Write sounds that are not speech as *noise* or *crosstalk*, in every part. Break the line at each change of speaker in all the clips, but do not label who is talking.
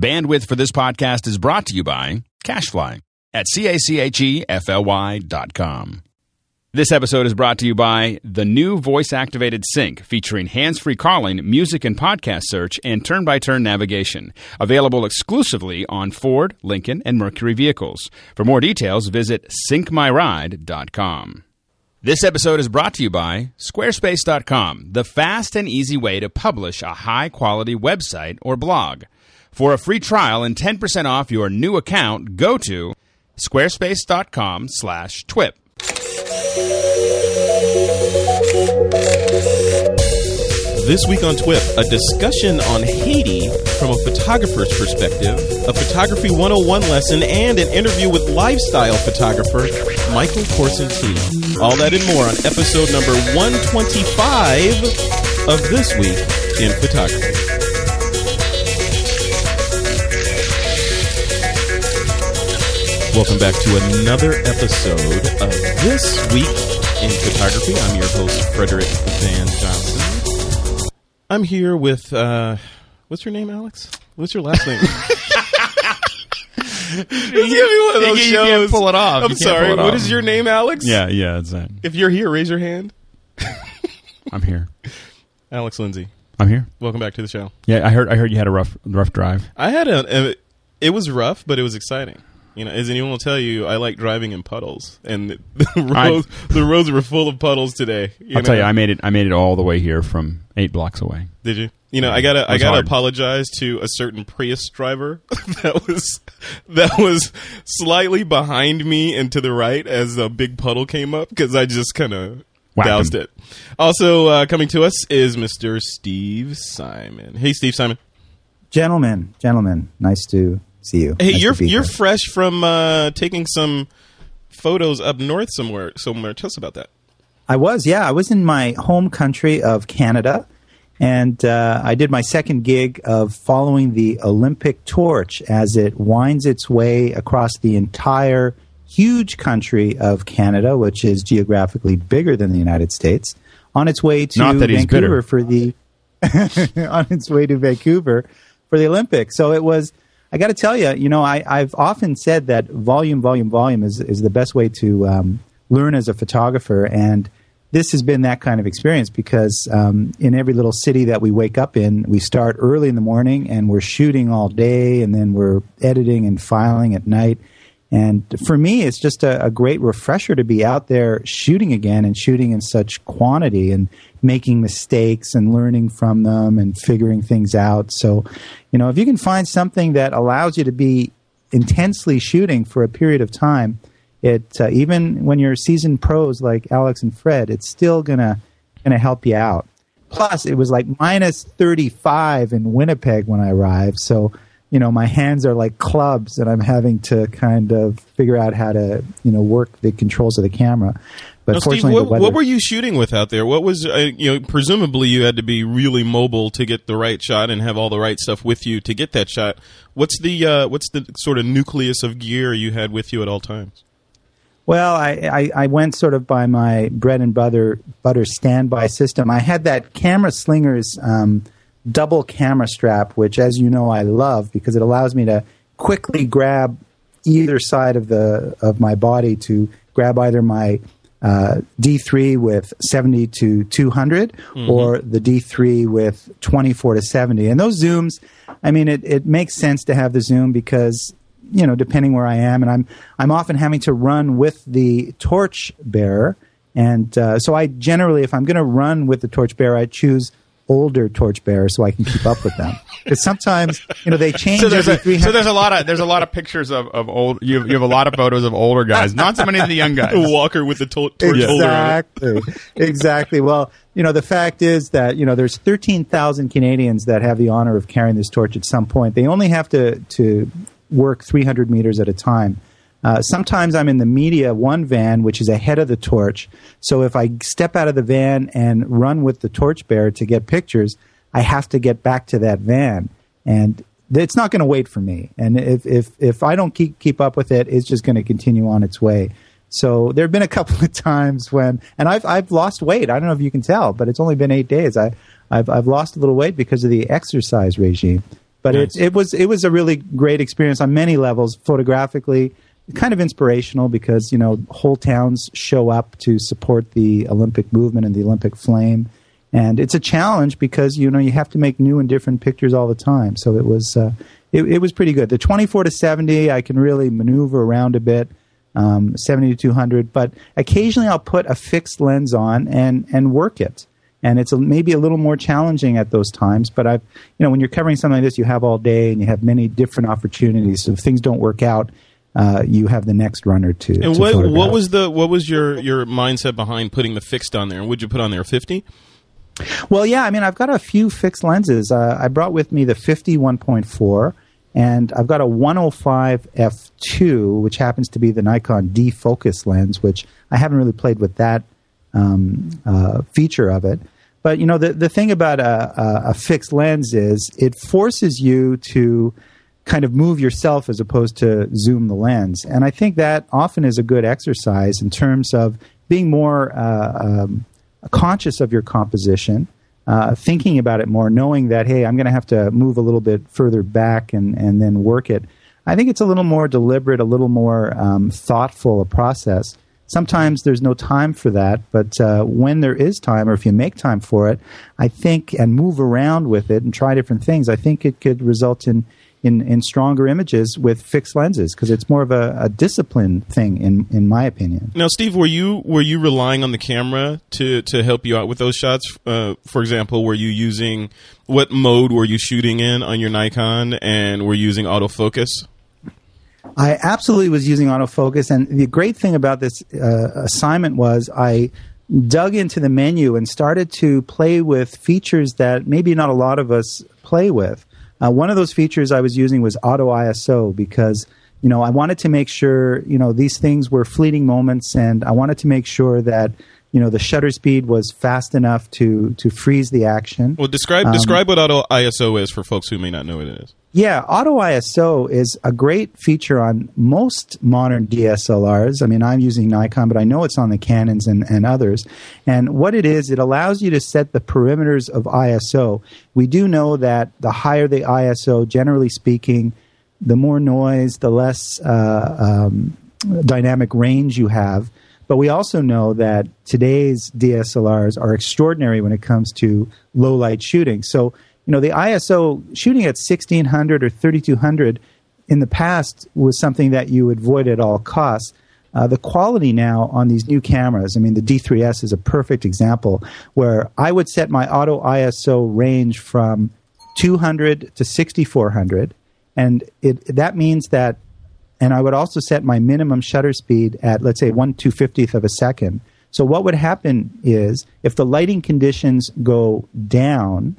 Bandwidth for this podcast is brought to you by CacheFly at C-A-C-H-E-F-L-Y dot com. This episode is brought to you by the new voice-activated sync featuring hands-free calling, music and podcast search, and turn-by-turn navigation. Available exclusively on Ford, Lincoln, and Mercury vehicles. For more details, visit syncmyride.com. This episode is brought to you by Squarespace.com, the fast and easy way to publish a high-quality website or blog. For a free trial and 10% off your new account, go to squarespace.com slash twip.
This week on TWIP, a discussion on Haiti from a photographer's perspective, a Photography 101 lesson, and an interview with lifestyle photographer Michael Corsentino. All that and more on episode number 125 of This Week in Photography. Welcome back to another episode of This Week in Photography. I'm your host, Frederick Van Johnson. I'm here with, uh, what's your name, Alex? What's your last name? This is gonna one of those
You can't pull it off.
I'm sorry.
pull it
What
off.
is your name, Alex?
Yeah, yeah, it's that.
If you're here, raise your hand. *laughs*
I'm here.
Alex Lindsay,
I'm here.
welcome back to the show.
Yeah, I heard. I heard you had a rough, rough drive.
I had a, a it was rough, but it was exciting. You know, as anyone will tell you, I like driving in puddles, and the *laughs*
I-
roads the roads were full of puddles today.
I'll tell you, I made it. I made it all the way here from eight blocks away.
Did you? You know, I gotta, I gotta
hard.
apologize to a certain Prius driver *laughs* that was that was slightly behind me and to the right as a big puddle came up because I just kind of
Whacked
doused
him.
it. Also, uh, coming to us is Mr. Steve Simon. Hey, Steve Simon.
Gentlemen, gentlemen, nice to see you.
Hey,
Nice
you're you're
here.
fresh from uh, taking some photos up north somewhere. Somewhere, tell us about that.
I was, yeah, I was in my home country of Canada, and uh, I did my second gig of following the Olympic torch as it winds its way across the entire huge country of Canada, which is geographically bigger than the United States, on its way to
Not that
Vancouver
bitter.
for the *laughs* on its way to Vancouver for the Olympics. So it was. I got to tell you, you know, I, I've often said that volume, volume, volume is is the best way to um, learn as a photographer, and this has been that kind of experience because um, in every little city that we wake up in, we start early in the morning and we're shooting all day, and then we're editing and filing at night. And for me, it's just a, a great refresher to be out there shooting again and shooting in such quantity and making mistakes and learning from them and figuring things out. So, you know, if you can find something that allows you to be intensely shooting for a period of time, it uh, even when you're seasoned pros like Alex and Fred, it's still gonna gonna help you out. Plus, it was like minus 35 in Winnipeg when I arrived, so you know my hands are like clubs, and I'm having to kind of figure out how to you know work the controls of the camera. But
Now, Steve,
fortunately,
what,
weather,
what were you shooting with out there? What was uh, you know? Presumably, you had to be really mobile to get the right shot and have all the right stuff with you to get that shot. What's the uh, what's the sort of nucleus of gear you had with you at all times?
Well, I, I, I went sort of by my bread and butter butter standby system. I had that camera slingers um, double camera strap, which, as you know, I love because it allows me to quickly grab either side of the of my body to grab either my uh, D3 with 70 to 200 or the D3 with 24 to 70. And those zooms, I mean, it, it makes sense to have the zoom because you know, depending where I am, and I'm I'm often having to run with the torch bearer, and uh, so I generally, if I'm going to run with the torch bearer, I choose older torch bearers so I can keep up with them. *laughs* Because sometimes, you know, they change
So there's
every
a, so there's a lot of there's a lot of pictures of, of old. You have, you have a lot of photos of older guys, not so many of the young guys. *laughs*
Walker with the to- torch holder. on it.
Exactly. exactly. Well, you know, the fact is that, you know, there's 13,000 Canadians that have the honor of carrying this torch at some point. They only have to, to work 300 meters at a time. Uh, sometimes I'm in the media one van, which is ahead of the torch. So if I step out of the van and run with the torch bearer to get pictures, I have to get back to that van. And it's not going to wait for me. And if, if, if I don't keep, keep up with it, it's just going to continue on its way. So there have been a couple of times when, and I've I've lost weight. I don't know if you can tell, but it's only been eight days. I I've I've lost a little weight because of the exercise regime. But
Nice.
it, it was it was a really great experience on many levels, photographically, kind of inspirational because you know whole towns show up to support the Olympic movement and the Olympic flame, and it's a challenge because you know you have to make new and different pictures all the time. So it was uh, it, it was pretty good. The twenty four to seventy, I can really maneuver around a bit. Um, 70 to 200 but occasionally i'll put a fixed lens on and and work it and it's a, maybe a little more challenging at those times. But I've, you know, when you're covering something like this, you have all day and you have many different opportunities. So if things don't work out, uh, you have the next runner to.
And
to
what
photograph.
what was the what was your your mindset behind putting the fixed on there? And would you put on there fifty?
Well, yeah, I mean, I've got a few fixed lenses. Uh, I brought with me the fifty one point four, and I've got a 105 f2, which happens to be the Nikon defocus lens, which I haven't really played with that um, uh, feature of it. But you know, the the thing about a, a, a fixed lens is it forces you to kind of move yourself as opposed to zoom the lens, and I think that often is a good exercise in terms of being more uh, um, conscious of your composition, uh, thinking about it more, knowing that hey, I'm going to have to move a little bit further back and and then work it. I think it's a little more deliberate, a little more um, thoughtful a process. Sometimes there's no time for that, but uh, when there is time, or if you make time for it, I think and move around with it and try different things, I think it could result in in, in stronger images with fixed lenses because it's more of a, a discipline thing, in in my opinion.
Now, Steve, were you were you relying on the camera to to help you out with those shots? Uh, for example, were you using what mode were you shooting in on your Nikon, and were you using autofocus?
I absolutely was using autofocus, and the great thing about this uh, assignment was I dug into the menu and started to play with features that maybe not a lot of us play with. Uh, one of those features I was using was auto ISO because you know I wanted to make sure you know these things were fleeting moments, and I wanted to make sure that you know the shutter speed was fast enough to to freeze the action.
Well, describe describe what auto ISO is for folks who may not know what it is.
Yeah, auto ISO is a great feature on most modern DSLRs. I mean, I'm using Nikon, but I know it's on the Canons and, and others. And what it is, it allows you to set the perimeters of ISO. We do know that the higher the ISO, generally speaking, the more noise, the less uh, um, dynamic range you have. But we also know that today's DSLRs are extraordinary when it comes to low light shooting. So, you know, the ISO shooting at 1600 or 3200 in the past was something that you would avoid at all costs. Uh, the quality now on these new cameras, I mean, the D3S is a perfect example where I would set my auto ISO range from 200 to 6400. And it, that means that and I would also set my minimum shutter speed at let's say one two fiftieth of a second. So what would happen is if the lighting conditions go down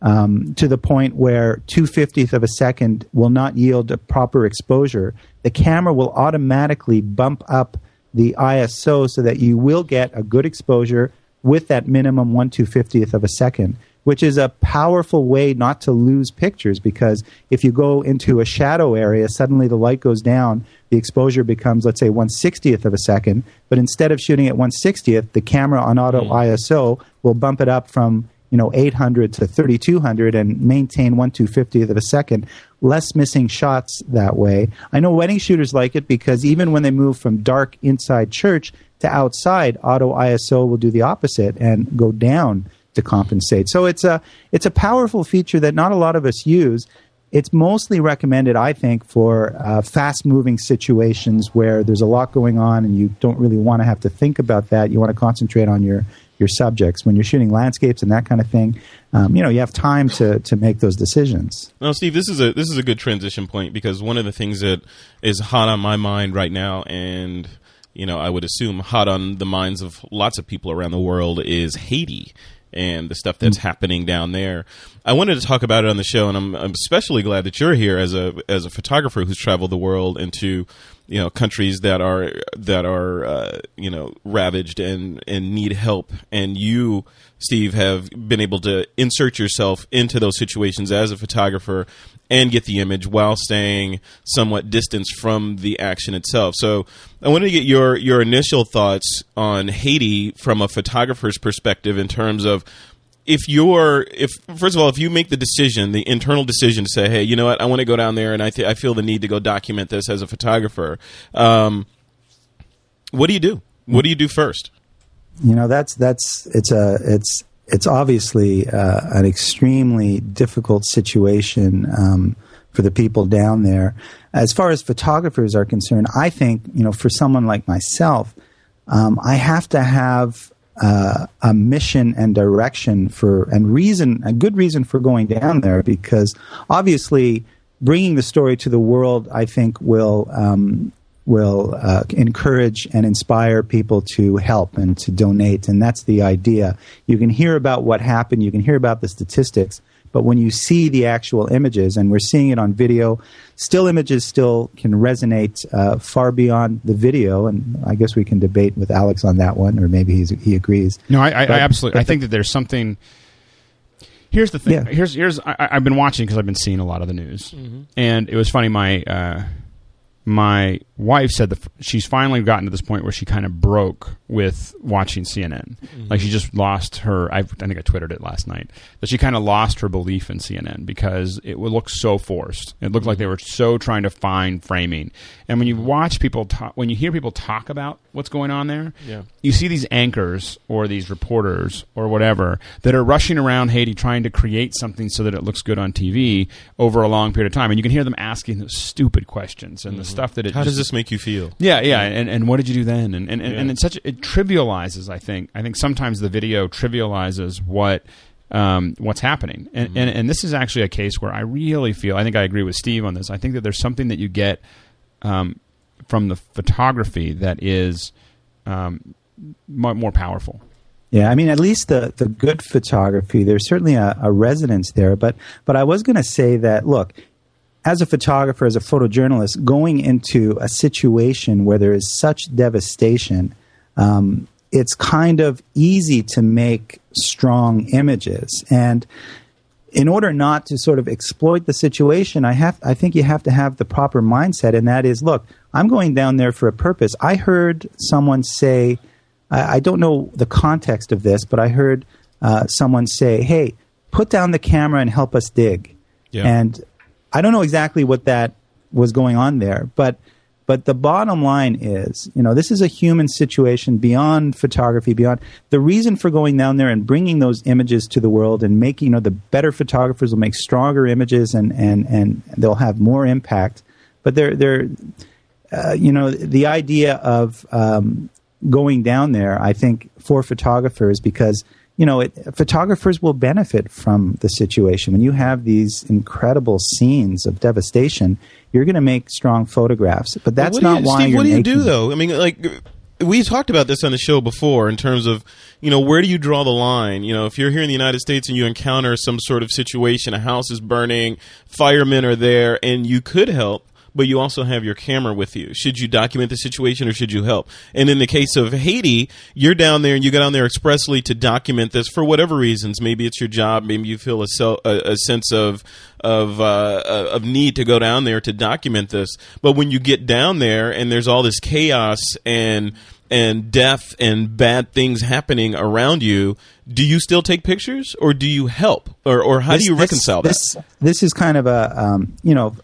um, to the point where two fiftieth of a second will not yield a proper exposure, the camera will automatically bump up the ISO so that you will get a good exposure with that minimum one two fiftieth of a second which is a powerful way not to lose pictures because if you go into a shadow area, suddenly the light goes down, the exposure becomes, let's say, 160th of a second. But instead of shooting at 160th, the camera on auto hmm. ISO will bump it up from you know 800 to 3200 and maintain 1 250th of a second. Less missing shots that way. I know wedding shooters like it because even when they move from dark inside church to outside auto iso will do the opposite and go down to compensate. So it's a it's a powerful feature that not a lot of us use. It's mostly recommended, I think, for uh, fast moving situations where there's a lot going on and you don't really want to have to think about that. You want to concentrate on your your subjects when you're shooting landscapes and that kind of thing. Um, you know, you have time to to make those decisions.
Now, Steve, this is a this is a good transition point because one of the things that is hot on my mind right now, and you know, I would assume hot on the minds of lots of people around the world, is Haiti and the stuff that's mm. happening down there. I wanted to talk about it on the show, and I'm, I'm especially glad that you're here as a as a photographer who's traveled the world into you know countries that are that are uh, you know ravaged and and need help, and you. Steve, have been able to insert yourself into those situations as a photographer and get the image while staying somewhat distanced from the action itself. So, I wanted to get your your initial thoughts on Haiti from a photographer's perspective in terms of if you're if first of all if you make the decision the internal decision to say hey you know what? I want to go down there and i th- i feel the need to go document this as a photographer um, what do you do? What do you do first?
You know that's that's it's a it's it's obviously uh, an extremely difficult situation um, for the people down there. As far as photographers are concerned i think you know for someone like myself um, i have to have uh, a mission and direction for and reason a good reason for going down there because obviously bringing the story to the world I think will um, will uh, encourage and inspire people to help and to donate. And that's the idea. You can hear about what happened. You can hear about the statistics but when you see the actual images, and we're seeing it on video, still images still can resonate uh, far beyond the video. And I guess we can debate with Alex on that one, or maybe he's, he agrees.
No, I, I, but, I absolutely. I think that there's something. Here's the thing. Yeah. Here's here's I, have been watching because I've been seeing a lot of the news, mm-hmm. and it was funny. My uh, my wife said that she's finally gotten to this point where she kind of broke with watching CNN. Mm-hmm. Like she just lost her. I, I, think I twittered it last night that she kind of lost her belief in CNN because it would look so forced. It looked like they were so trying to find framing. And when you watch people talk, when you hear people talk about what's going on there,
yeah.
you see these anchors or these reporters or whatever that are rushing around Haiti trying to create something so that it looks good on TV over a long period of time, and you can hear them asking those stupid questions and mm-hmm. the stuff that it.
How does this make you feel?
Yeah, yeah, and, and what did you do then? And and, and, yeah. and it's such it trivializes. I think I think sometimes the video trivializes what. Um, what's happening, and, mm-hmm. and and this is actually a case where I really feel I think I agree with Steve on this. I think that there's something that you get um, from the photography that is um, more powerful.
Yeah, I mean, at least the, the good photography, there's certainly a, a resonance there. But but I was going to say that look, as a photographer, as a photojournalist, going into a situation where there is such devastation, um, it's kind of easy to make strong images. And in order not to sort of exploit the situation, I have I think you have to have the proper mindset, and that is, look, I'm going down there for a purpose. I heard someone say, I, I don't know the context of this, but I heard uh, someone say, "Hey, put down the camera and help us dig."
Yeah.
And I don't know exactly what that was going on there, but but the bottom line is, you know, this is a human situation beyond photography, beyond the reason for going down there and bringing those images to the world and making, you know, the better photographers will make stronger images and and and they'll have more impact. But they're they're uh, you know, the idea of um, going down there, I think, for photographers because you know, it, photographers will benefit from the situation. When you have these incredible scenes of devastation, you're going to make strong photographs. But that's not
you,
why
Steve,
you're
What do you do though? I mean, like we talked about this on the show before in terms of you know where do you draw the line you know if you're here in the united states and you encounter some sort of situation a house is burning firemen are there and you could help but you also have your camera with you. Should you document the situation or should you help? And in the case of Haiti, you're down there and you go down there expressly to document this for whatever reasons. Maybe it's your job. Maybe you feel a, a, a sense of of uh, of need to go down there to document this. But when you get down there and there's all this chaos and and death and bad things happening around you, do you still take pictures or do you help or or how this, do you reconcile
this,
that?
This, this is kind of a um, you know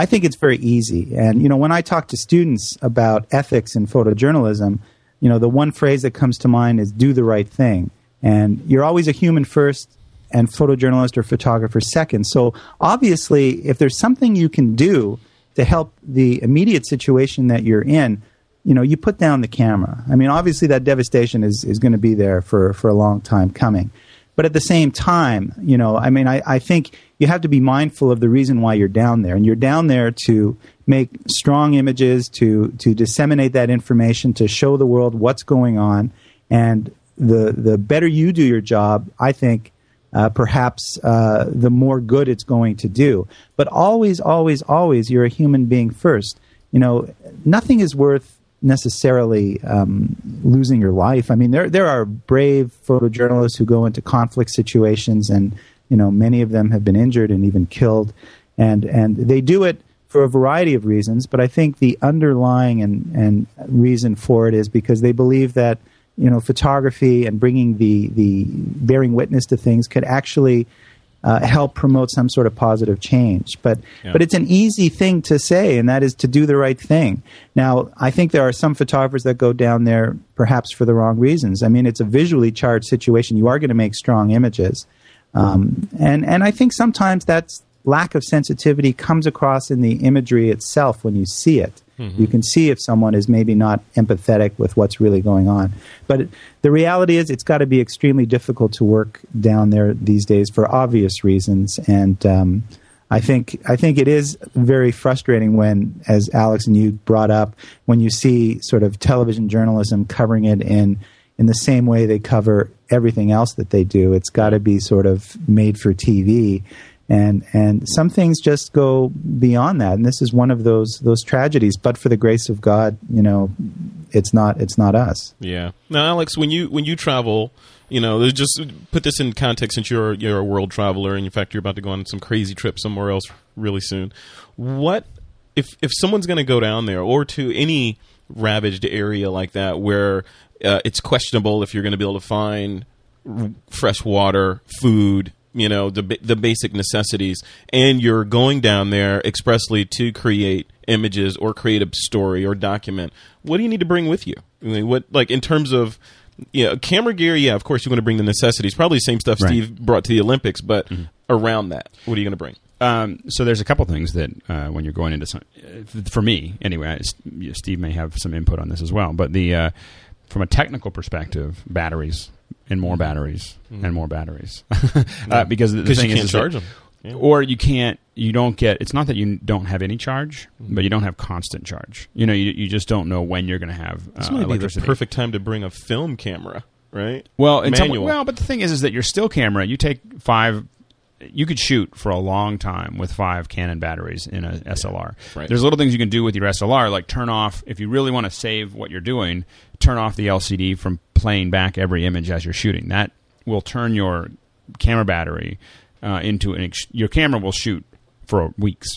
I think it's very easy. And, you know, when I talk to students about ethics in photojournalism, you know, the one phrase that comes to mind is do the right thing. And you're always a human first and photojournalist or photographer second. So obviously, if there's something you can do to help the immediate situation that you're in, you know, you put down the camera. I mean, obviously that devastation is, is going to be there for, for a long time coming. But at the same time, you know, I mean, I, I think you have to be mindful of the reason why you're down there. And you're down there to make strong images, to, to disseminate that information, to show the world what's going on. And the, the better you do your job, I think, uh, perhaps uh, the more good it's going to do. But always, always, always, you're a human being first. You know, nothing is worth necessarily um, losing your life. I mean, there there are brave photojournalists who go into conflict situations, and you know, many of them have been injured and even killed, and and they do it for a variety of reasons. But I think the underlying and and reason for it is because they believe that you know, photography and bringing the the bearing witness to things could actually uh, help promote some sort of positive change. But
Yeah.
but it's an easy thing to say, and that is to do the right thing. Now, I think there are some photographers that go down there perhaps for the wrong reasons. I mean, it's a visually charged situation. You are going to make strong images, um, and and I think sometimes that's lack of sensitivity comes across in the imagery itself when you see it. You can see if someone is maybe not empathetic with what's really going on. But the reality is, it's got to be extremely difficult to work down there these days for obvious reasons. And um, I think I think it is very frustrating when, as Alex and you brought up, when you see sort of television journalism covering it in in the same way they cover everything else that they do. It's got to be sort of made for TV and and some things just go beyond that and this is one of those those tragedies but for the grace of god you know it's not it's not us
Yeah. Now, Alex, when you when you travel, you know, just put this in context since you're you're a world traveler, and in fact, you're about to go on some crazy trip somewhere else really soon. What if if someone's going to go down there or to any ravaged area like that where uh, it's questionable if you're going to be able to find fresh water, food, you know, the the basic necessities, and you're going down there expressly to create images or create a story or document. What do you need to bring with you? I mean, what like in terms of you know, camera gear? Yeah, of course you're going to bring the necessities. Probably the same stuff
Right.
Steve brought to the Olympics, but around that, what are you going to bring?
Um, so there's a couple things that uh, when you're going into some, uh, for me anyway, I- Steve may have some input on this as well. But the uh, from a technical perspective, batteries and more batteries and more batteries, *laughs* uh, because the, thing
you
is,
can't
is that-
charge them. Yeah.
or you can't you don't get it's not that you don't have any charge
Mm-hmm.
but you don't have constant charge you know you, you just don't know when you're going to have
This
uh,
might be the perfect time to bring a film camera, right?
well in some-
manual.
well but the thing is is that your still camera you take five you could shoot for a long time with five Canon batteries in a SLR.
Right.
There's little things you can do with your SLR, like turn off if you really want to save what you're doing. Turn off the LCD from playing back every image as you're shooting. That will turn your camera battery uh, into an. Ex- your camera will shoot for weeks.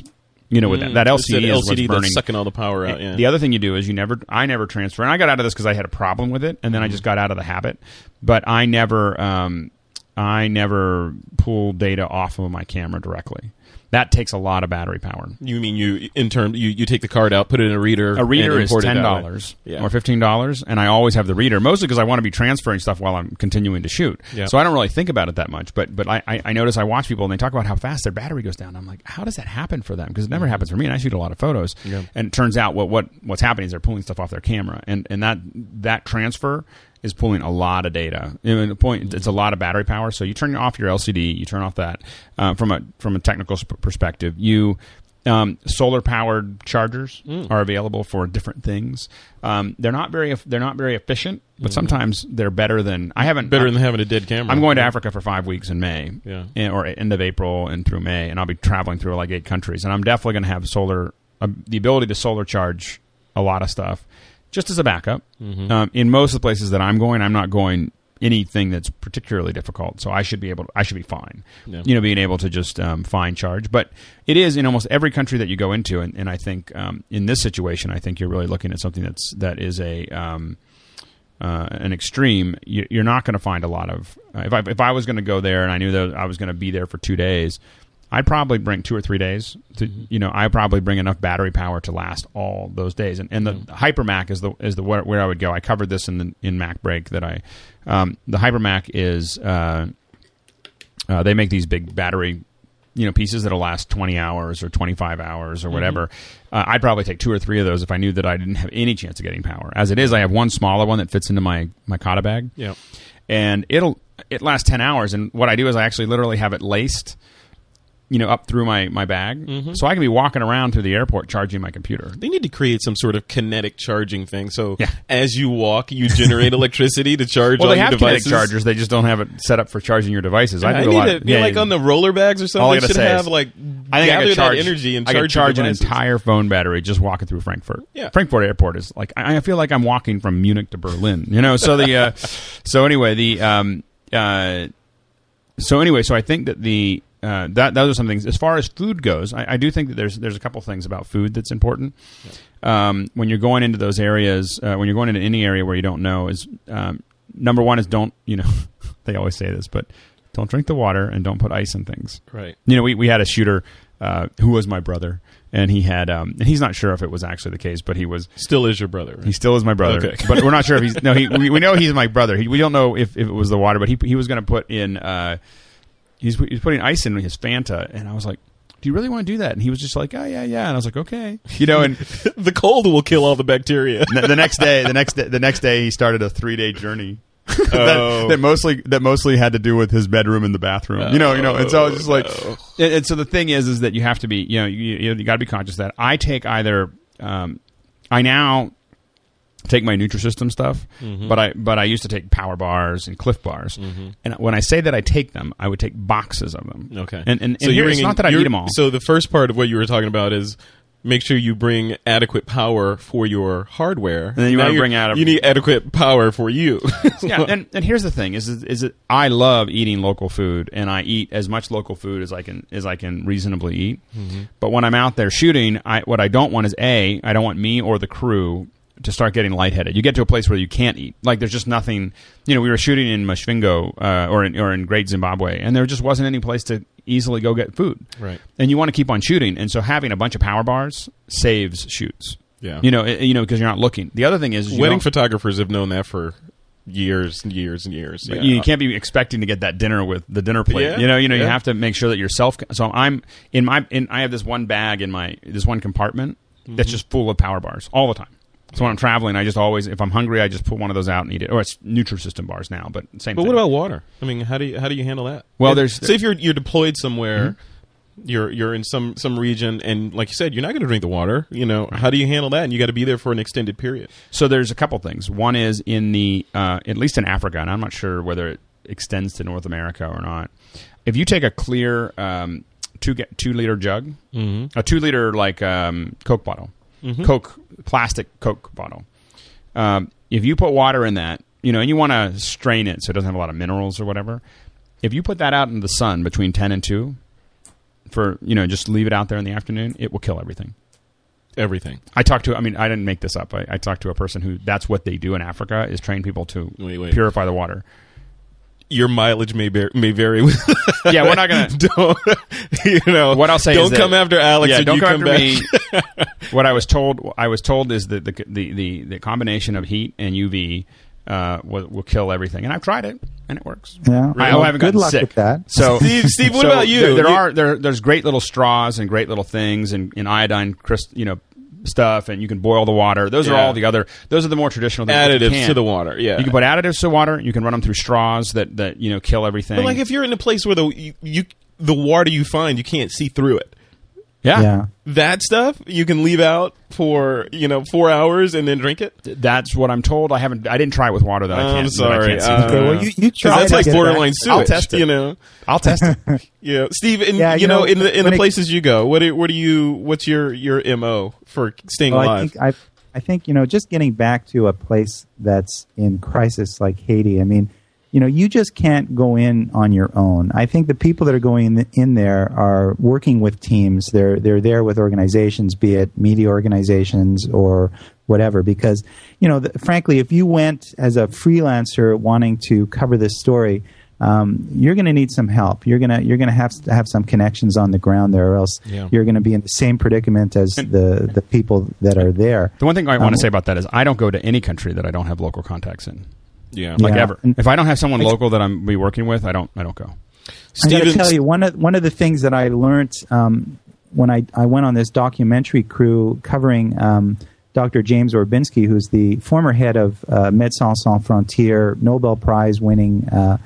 You know, with that, that
It's
LCD, is
LCD
burning.
sucking all the power out. Yeah.
The other thing you do is you never. I never transfer, and I got out of this because I had a problem with it, and then I just got out of the habit. But I never, um, I never pull data off of my camera directly. That takes a lot of battery power.
You mean you in term you, you take the card out, put it in a reader.
A reader is ten dollars
Yeah.
or fifteen dollars, and I always have the reader mostly because I want to be transferring stuff while I'm continuing to shoot.
Yeah.
So I don't really think about it that much. But but I, I, I notice I watch people and they talk about how fast their battery goes down. I'm like, how does that happen for them? Because it never happens for me, and I shoot a lot of photos.
Yeah.
And it turns out what what what's happening is they're pulling stuff off their camera, and and that that transfer is pulling a lot of data. Know, the point it's a lot of battery power. So you turn off your LCD, you turn off that uh, from a from a technical perspective. You um, solar powered chargers
Mm.
are available for different things. Um, they're not very they're not very efficient, but sometimes they're better than I haven't
Mm. Better
I-
than having a dead camera.
I'm going to Africa for five weeks in May,
Yeah.
eh, or end of April and through May, and I'll be traveling through like eight countries, and I'm definitely going to have solar, uh, the ability to solar charge a lot of stuff, just as a backup.
Mm-hmm.
Um, in most of the places that I'm going, I'm not going anything that's particularly difficult, so I should be able, to, I should be fine.
Yeah.
You know, being able to just um, find charge, but it is in almost every country that you go into, and, and I think um, in this situation, I think you're really looking at something that's that is a um, uh, an extreme, you, you're not going to find a lot of. Uh, if I if I was going to go there and I knew that I was going to be there for two days, I'd probably bring two or three days. To you know, I probably bring enough battery power to last all those days. And and the HyperMac is the is the where, where I would go. I covered this in the in Mac Break that I um, the HyperMac is uh, uh, they make these big battery you know pieces that'll last 20 hours or 25 hours or whatever uh, i'd probably take two or three of those if i knew that i didn't have any chance of getting power as it is i have one smaller one that fits into my my kata bag
Yeah.
and it'll it lasts 10 hours and what i do is i actually literally have it laced you know up through my my bag so i can be walking around through the airport charging my computer
They need to create some sort of kinetic charging thing. So
Yeah.
as you walk, you generate *laughs* electricity to charge
well
all
they have kinetic chargers they just don't have it set up for charging your devices
I,
i a
need to be like on the roller bags or something. all.
I
They
gotta
should
say
have
is,
like
I I
gather
could charge
that energy and
I
charge
an entire phone battery just walking through Frankfurt.
Yeah.
Frankfurt Airport is like I, I feel like I'm walking from Munich to Berlin. You know, so the uh, *laughs* so anyway the um uh so anyway so I think that the uh, that those are some things. As far as food goes, I, I do think that there's there's a couple things about food that's important. Um, when you're going into those areas, uh, when you're going into any area where you don't know, is um, number one is don't you know *laughs* they always say this, but don't drink the water and don't put ice in things.
Right.
You know, we, we had a shooter uh, who was my brother, and he had um, and he's not sure if it was actually the case, but he was
Still is your brother. Right?
he still is my brother,
Okay.
but we're not sure if he's no. He, we, we know *laughs* he's my brother. He, we don't know if, if it was the water, but he he was going to put in. Uh, he's he's putting ice in his Fanta, and I was like, "Do you really want to do that?" And he was just like, "Oh yeah, yeah." And I was like, "Okay," *laughs* you know. And
the cold will kill all the bacteria. *laughs*
the, the next day, the next day, the next day, he started a three day journey. *laughs*
Oh.
that, that mostly that mostly had to do with his bedroom and the bathroom. you know, you know, and so it's just like,
Oh,
and, and so the thing is, is that you have to be, you know, you, you, you got to be conscious that I take either, um, I now take my Nutrisystem stuff,
Mm-hmm.
but I but I used to take Power Bars and Clif Bars, and when I say that I take them, I would take boxes of them.
Okay.
and and, and
so
here,
you're
it's not that I eat them all.
So the first part of what you were talking about is make sure you bring adequate power for your hardware. And
then you
Now
wanna bring out
You need adequate power for you. *laughs* *laughs*
yeah, and, and here's the thing: is is that I love eating local food, and I eat as much local food as I can as I can reasonably eat. But when I'm out there shooting, I what I don't want is a I don't want me or the crew to start getting lightheaded. You get to a place where you can't eat. Like there's just nothing. You know, we were shooting in Masvingo uh, or in, or in Great Zimbabwe, and there just wasn't any place to easily go get food.
Right.
And you want to keep on shooting, and so having a bunch of power bars saves shoots.
Yeah.
You know, it- you know, because you're not looking. The other thing is
Wedding photographers have known that for years and years and years. Yeah.
You can't be expecting to get that dinner with the dinner plate.
Yeah,
you know, you know, you have to make sure that you're. So I'm in my in. I have this one bag in my this one compartment
Mm-hmm.
that's just full of power bars all the time. So when I'm traveling, I just always, if I'm hungry, I just put one of those out and eat it. Or it's Nutrisystem bars now, but same.
But
thing.
what about water? I mean, how do you how do you handle that?
Well,
And
there's- Mm-hmm.
say if you're you're deployed somewhere, you're you're in some some region, and like you said, you're not going to drink the water. You know, how do you handle that? And you got to be there for an extended period.
So there's a couple things. One is in the uh, at least in Africa, and I'm not sure whether it extends to North America or not. If you take a clear um, two get two liter jug,
Mm-hmm.
a two liter like um, Coke bottle, Coke plastic Coke bottle. Um, if you put water in that, you know, and you want to strain it so it doesn't have a lot of minerals or whatever. If you put that out in the sun between ten and two, for you know, just leave it out there in the afternoon, it will kill everything.
Everything.
I talked to. I mean, I didn't make this up. I, I talked to a person who that's what they do in Africa is train people to
Wait, wait.
purify the water.
Your mileage may var- may vary.
Yeah, we're not gonna. *laughs*
don't you know?
What I'll say
don't
is that-
come after Alex.
yeah, don't
you
come
come
after
back.
me. what I was told, I was told is that the the the, the combination of heat and UV uh, will, will kill everything, and I've tried it and it works.
Yeah.
I,
Well,
I haven't
good
gotten
luck
sick.
with that.
So, *laughs*
Steve, Steve, what
so
about you?
There, there
You-
are there there's great little straws and great little things and, and iodine, crystal, you know, stuff, and you can boil the water. Those are all the other. Those are the more traditional things.
additives to the water. Yeah,
You can put additives to water. You can run them through straws that, that you know kill everything.
But like if you're in a place where the you, you the water you find you can't see through it.
Yeah,
Yeah.
That stuff you can leave out for you know four hours and then drink it.
that's what I'm told. I haven't. I didn't try it with water that I
I'm
can't. that I
sorry.
can't
Uh.
Okay, well, you, you
'Cause
try
that's
to
like borderline
back.
sewage.
I'll test it.
You know.
I'll test it. *laughs*
Yeah, Steve. And,
Yeah,
you,
you
know,
know,
in the in the
when it-
places you go, what do, what do you? What's your your mo for staying
Well, I
alive?
think I, I think you know, just getting back to a place that's in crisis like Haiti. I mean, you know, you just can't go in on your own. I think the people that are going in, there are working with teams. They're they're there with organizations, be it media organizations or whatever. Because you know, the, frankly, if you went as a freelancer wanting to cover this story. Um, you're going to need some help. You're going to you're going to have to have some connections on the ground there, or else
Yeah.
you're going to be in the same predicament as the the people that are there.
The one thing I want
Um,
to say about that is I don't go to any country that I don't have local contacts in.
Yeah,
Like
Yeah.
ever.
And-
If I don't have someone local that I'm be working with, I don't. I don't go.
I got to tell you one of one of the things that I learned um, when I, I went on this documentary crew covering um, Dr. James Orbinski, who's the former head of uh, Médecins Sans Frontières, Nobel Prize winning, uh,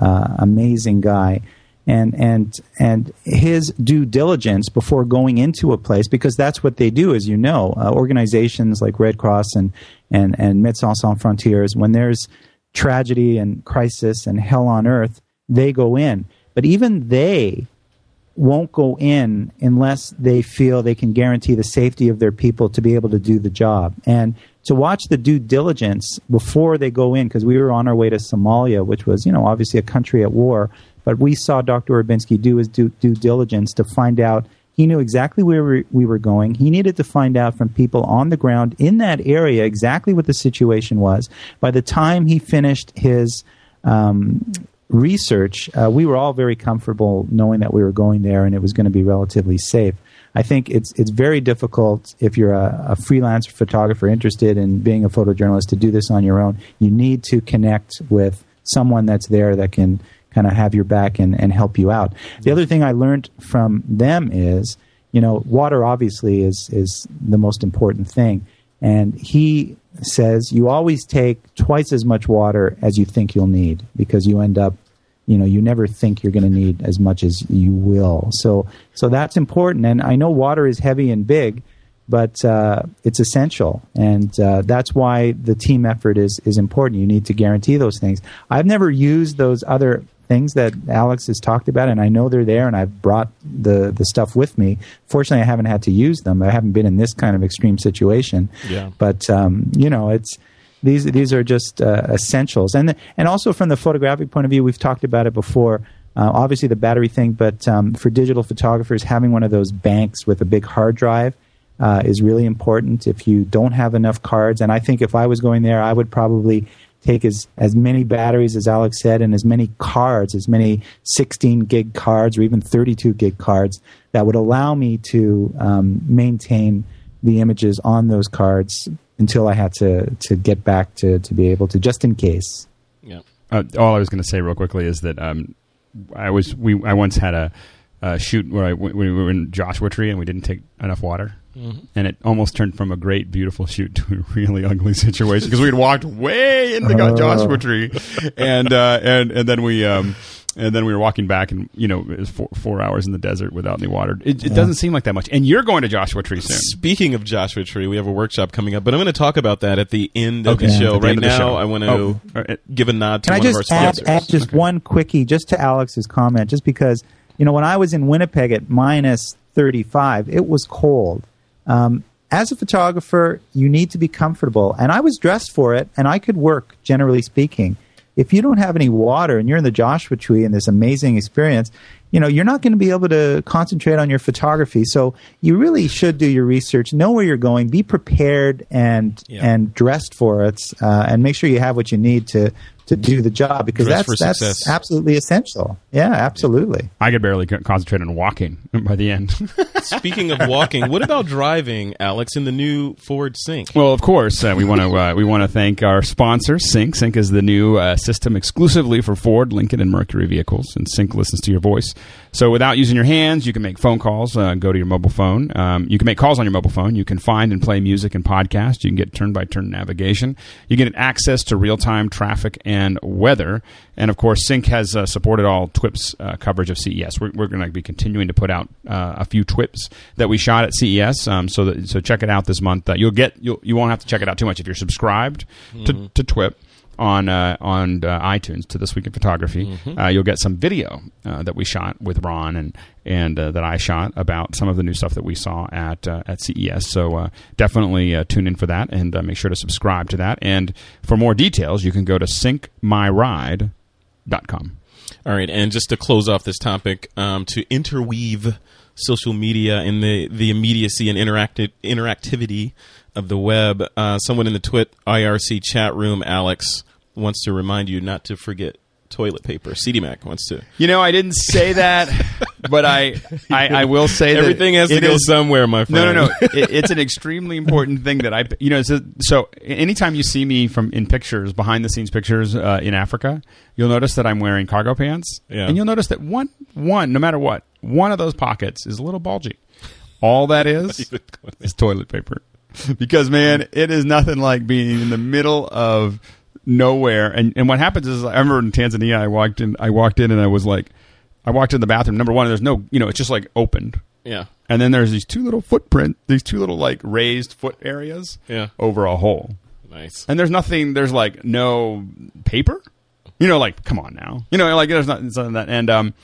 uh, amazing guy. And, and and his due diligence before going into a place because that's what they do, as you know, uh, organizations like Red Cross and and and Médecins Sans Frontières. When there's tragedy and crisis and hell on earth, they go in. But even they won't go in unless they feel they can guarantee the safety of their people to be able to do the job. And to watch the due diligence before they go in, because we were on our way to Somalia, which was, you know, obviously a country at war, but we saw Dr. Orbinski do his due, due diligence to find out He knew exactly where we- we were going. He needed to find out from people on the ground in that area exactly what the situation was. By the time he finished his um, research, uh, we were all very comfortable knowing that we were going there and it was going to be relatively safe. I think it's it's very difficult if you're a, a freelance photographer interested in being a photojournalist to do this on your own. You need to connect with someone that's there that can kind of have your back and, and help you out. The other thing I learned from them is, you know, water obviously is is the most important thing. And he says you always take twice as much water as you think you'll need because you end up you know you never think you're going to need as much as you will. So so that's important. And i know water is heavy and big but uh, it's essential. And uh, that's why the team effort is is important. You need to guarantee those things. I've never used those other things that alex has talked about and i know they're there and i've brought the the stuff with me. Fortunately i haven't had to use them. I haven't been in this kind of extreme situation.
Yeah.
but um, you know it's these these are just uh, essentials. And and also from the photographic point of view we've talked about it before uh, obviously the battery thing but um, for digital photographers having one of those banks with a big hard drive uh, is really important. If you don't have enough cards and i think if i was going there i would probably take as, as many batteries as alex said and as many cards as many 16 gig cards or even 32 gig cards that would allow me to um, maintain the images on those cards until I had to to get back to to be able to just in case.
Yeah.
Uh, all I was going to say real quickly is that um, I was we I once had a, a shoot where I we were in Joshua Tree and we didn't take enough water, and it almost turned from a great beautiful shoot to a really ugly situation because we had walked way into
Oh.
Joshua Tree, and uh, and and then we. Um, and then we were walking back, and you know, it was four, four hours in the desert without any water. It, it doesn't seem like that much. And you're going to Joshua Tree soon.
Speaking of Joshua Tree, we have a workshop coming up, but I'm going to talk about that at the end of
Okay.
the show.
The
Right
the
now,
show.
I want to
Oh, all right.
give a nod to
Can I
one of our
just add,
sponsors.
add just one quickie just to Alex's comment, just because you know when I was in Winnipeg at minus thirty five, it was cold. Um, as a photographer, you need to be comfortable, and I was dressed for it, and I could work. Generally speaking, if you don't have any water and you're in the Joshua Tree and this amazing experience, you know you're not going to be able to concentrate on your photography. So you really should do your research, know where you're going, be prepared and
Yeah.
and dressed for it, uh, and make sure you have what you need to to do the job because
Dress
that's that's
success.
absolutely essential. Yeah, absolutely.
I could barely concentrate on walking *laughs* by the end. *laughs*
Speaking of walking, what about driving, Alex, in the new Ford Sync?
Well, of course, uh, we want to uh, we want to thank our sponsor, Sync. Sync is the new uh, system exclusively for Ford, Lincoln, and Mercury vehicles, and Sync listens to your voice. So, without using your hands, you can make phone calls. Uh, go to your mobile phone. Um, you can make calls on your mobile phone. You can find and play music and podcasts. You can get turn by turn navigation. You get access to real time traffic and weather. And of course, Sync has uh, supported all TWIP's uh, coverage of CES. We're, we're going to be continuing to put out uh, a few TWIPs that we shot at CES. Um, so that, so check it out this month. Uh, you'll get you'll, you won't have to check it out too much if you're subscribed to, to TWIP on uh, on uh, iTunes to this week in photography. Uh, you'll get some video uh, that we shot with Ron and and uh, that I shot about some of the new stuff that we saw at uh, at CES. So uh, definitely uh, tune in for that and uh, make sure to subscribe to that. And for more details, you can go to syncmyride.com.
All right, and just to close off this topic, um, to interweave social media and the, the immediacy and interacti- interactivity of the web, uh, someone in the Twit IRC chat room, Alex, wants to remind you not to forget toilet paper. CD Mac wants to.
You know, I didn't say that, *laughs* but I, I I will say that
Everything has to go
is-
somewhere, my
No,
friend.
no, no. *laughs* it, it's an extremely important thing that I, you know, so, so anytime you see me from in pictures, behind the scenes pictures uh, in Africa, you'll notice that I'm wearing cargo pants,
Yeah.
and you'll notice that one, one, no matter what, one of those pockets is a little bulgy. All that is *laughs* is toilet paper, *laughs* because man, it is nothing like being in the middle of nowhere. And and what happens is, I remember in Tanzania, I walked in, I walked in, and I was like, I walked in the bathroom. Number one, there's no, you know, it's just like opened.
Yeah.
And then there's these two little footprint, these two little like raised foot areas
Yeah.
over a hole.
Nice.
And there's nothing, there's like no paper. You know, like come on now. You know, like there's not not that. And um,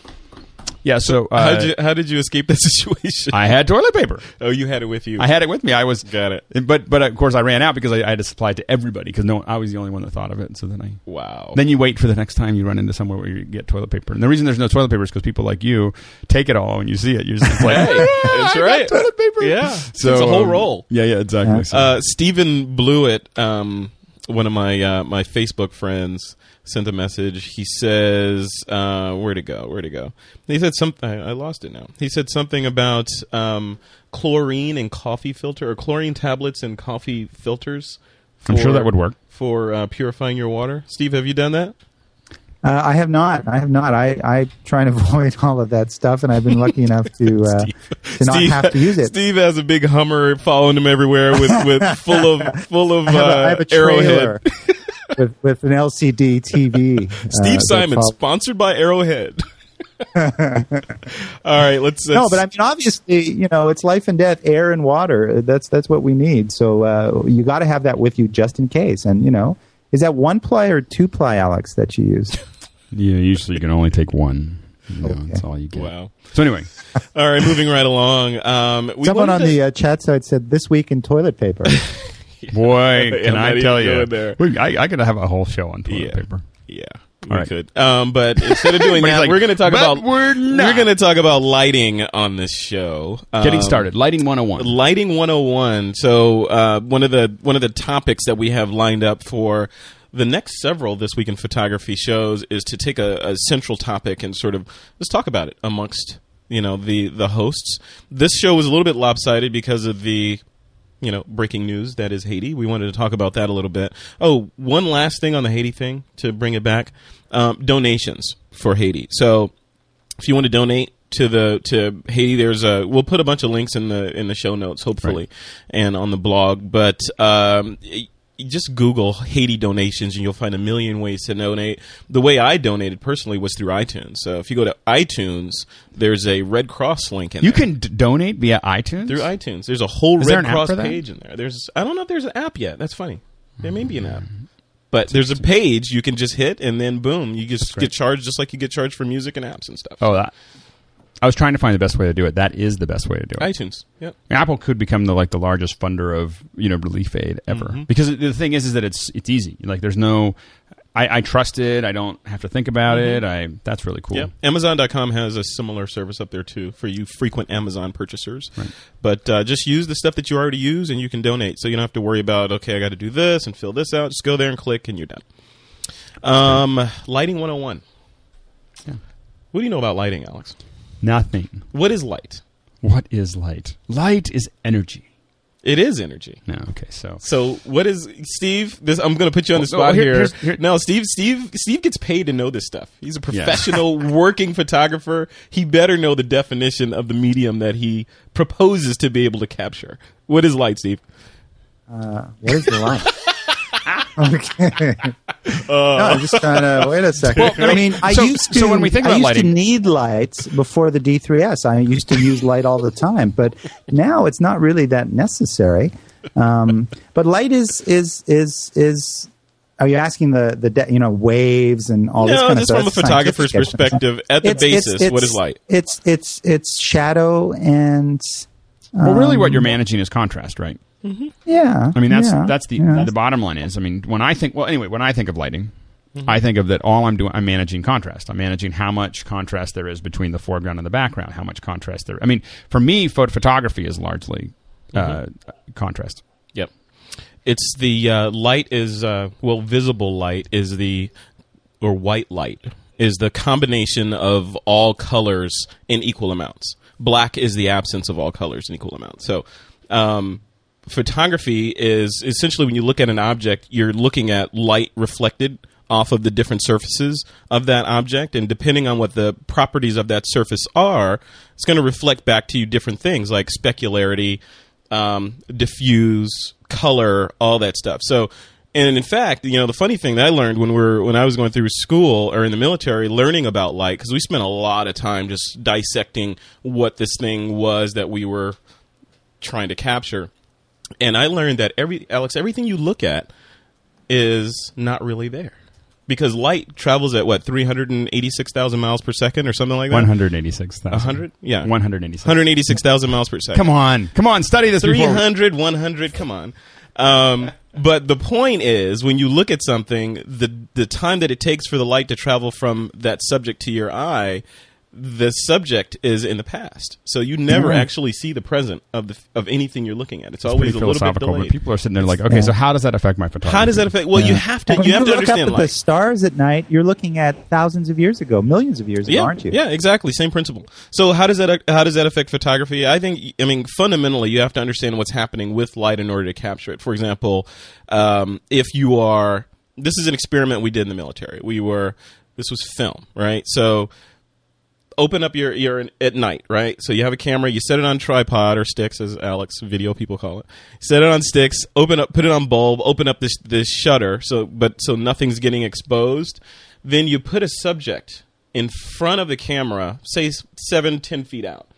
Yeah, so uh,
how, did you, how did you escape that *laughs* situation?
I had toilet paper.
oh, you had it with you.
I had it with me. I was
Got it.
but but of course I ran out because I, I had to supply it to everybody because no I was the only one that thought of it. So then I
wow.
then you wait for the next time you run into somewhere where you get toilet paper. And the reason there's no toilet paper is because people like you take it all when you see it. You're just like, *laughs*
Hey, *laughs* that's
I
right.
toilet paper.
Yeah.
So
it's a whole
um,
roll.
Yeah, yeah, exactly.
Yeah.
So-
Uh, Stephen Blewett, um, one of my uh, my Facebook friends, sent a message. He says, uh, "Where'd it go? Where'd it go?" He said something. I lost it now. He said something about um, chlorine and coffee filter or chlorine tablets and coffee filters.
I'm sure that would work.
for uh, purifying your water. Steve, have you done that?
Uh, I have not. I have not. I, I try and *laughs* avoid all of that stuff, and I've been lucky enough to uh, *laughs* to not have to use it.
Steve has a big Hummer following him everywhere with, with *laughs* full of full of
I have, a,
uh,
I have a
Arrowhead.
with, with an LCD TV.
Steve
uh,
Simon,
follows-
sponsored by Arrowhead. All right, let's,
No,
let's-
but I mean, obviously, you know, it's life and death, air and water. That's that's what we need. So uh, you got to have that with you just in case. And you know, is that one ply or two ply, Alex, that you use? *laughs*
yeah, usually you can only take one. You know,
Okay.
That's all you get.
wow.
So anyway, *laughs*
All right, moving right along. Um, we
Someone on
to-
the uh, chat side said this week in toilet paper. *laughs*
boy, can I tell you?
there.
We- I, I could have a whole show on toilet
Yeah.
paper.
Yeah, we
right.
could. Um, but instead of *laughs* doing that,
like,
we're going to talk about
we're not."
going to talk about lighting on this show.
Getting
Um,
started. Lighting 101.
Lighting 101. So uh, one of the one of the topics that we have lined up for the next several this week in photography shows is to take a, a central topic and sort of let's talk about it amongst you know the the hosts. This show was a little bit lopsided because of the you know breaking news that is Haiti. We wanted to talk about that a little bit. Oh, one last thing on the Haiti thing to bring it back: um, donations for Haiti. So if you want to donate to the to Haiti, there's a we'll put a bunch of links in the in the show notes, hopefully, and on the blog. But um, just Google Haiti donations, and you'll find a million ways to donate. The way I donated personally was through iTunes. So if you go to iTunes, there's a Red Cross link in
You
there.
can d- donate via iTunes.
through iTunes. There's a whole
Is there
Red
an app
Cross
for that?
page in there. There's I don't know if there's an app yet. That's funny. There may be an app. Mm-hmm. But there's a page you can just hit, and then boom, you just get charged just like you get charged for music and apps and stuff.
oh, that. I was trying to find the best way to do it. That is the best way to do it.
iTunes. Yep.
Apple could become the like the largest funder of you know relief aid ever
Mm-hmm.
because the thing is is that it's it's easy like there's no I, I trust it I don't have to think about it I that's really cool
Mm-hmm. Yeah. Amazon.com has a similar service up there too for you frequent Amazon purchasers. But uh, just use the stuff that you already use and you can donate. So you don't have to worry about, okay, I got to do this and fill this out. Just go there and click and you're done. Um, lighting 101. What do you know about lighting, Alex?
Nothing
What is light?
what is light light is energy
It is energy.
no okay so
So what is Steve? This I'm going to put you on the
Well,
spot
here-
here.
here's- here-
no, Steve. Steve. Steve gets paid to know this stuff. He's a professional *laughs* working photographer. He better know the definition of the medium that he proposes to be able to capture. What is light, Steve?
Uh, what is the line? *laughs* okay. *laughs* no, I'm just trying to wait a second.
Well,
I mean, I
so-
used to.
so when we think
I
about
used
lighting-
to need lights before the D3S. I used to use light all the time, but now it's not really that necessary. Um, but light is is is is. Are you asking the the de- you know waves and all this kind of stuff?
from a photographer's perspective, at the
It's- it's-
basis, what
it's-
is light?
It's it's it's shadow and
well really what
Um,
you're managing is contrast right
yeah.
I mean that's
yeah,
that's the
yeah.
the bottom line is I mean when I think well anyway when I think of lighting
Mm-hmm.
I think of that all I'm doing I'm managing contrast I'm managing how much contrast there is between the foreground and the background how much contrast there I mean for me photo photography is largely uh,
Mm-hmm.
contrast
Yep. It's the uh, light is uh, well visible light is the or white light is the combination of all colors in equal amounts. Black is the absence of all colors in equal amounts. So um, photography is essentially when you look at an object, you're looking at light reflected off of the different surfaces of that object. And depending on what the properties of that surface are it's going to reflect back to you different things like specularity um, diffuse color all that stuff. So and in fact you know the funny thing that i learned when we were when i was going through school or in the military learning about light because we spent a lot of time just dissecting what this thing was that we were trying to capture and i learned that every alex everything you look at is not really there because light travels at what 386,000 miles per second or something like that.
186,000.
100? Yeah.
186.
186,000 miles per second.
Come on. Come on. Study this before.
300, 100, come on. Um, but the point is, when you look at something, the the time that it takes for the light to travel from that subject to your eye, the subject is in the past, so you never
Right.
actually see the present of the of anything you're looking at. It's,
It's
always
pretty
a little bit
philosophical, but
delayed.
people are sitting there like, okay,
Yeah.
so how does that affect my photography?
How does that affect? Well, you have to
When
you have to
look
understand
up at the stars at night, you're looking at thousands of years ago, millions of years ago,
yeah,
aren't you?
Yeah, exactly. Same principle. So how does that how does that affect photography? I think I mean fundamentally you have to understand what's happening with light in order to capture it. For example, um, if you are this is an experiment we did in the military. We were this was film, right? So open up your your at night, right? So you have a camera, you set it on tripod or sticks, as Alex video people call it. Set it on sticks, open up, put it on bulb, open up this this shutter, so but so nothing's getting exposed. Then you put a subject in front of the camera, say seven, ten feet out,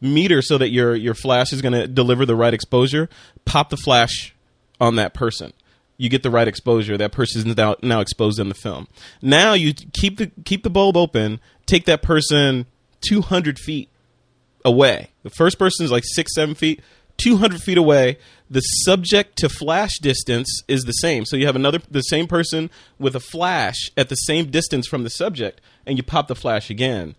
meter, so that your your flash is going to deliver the right exposure. Pop the flash on that person. You get the right exposure. That person is now, now exposed in the film. Now you keep the keep the bulb open. Take that person two hundred feet away. The first person is like six, seven feet. 200 feet away, the subject to flash distance is the same. So you have another, the same person with a flash at the same distance from the subject, and you pop the flash again.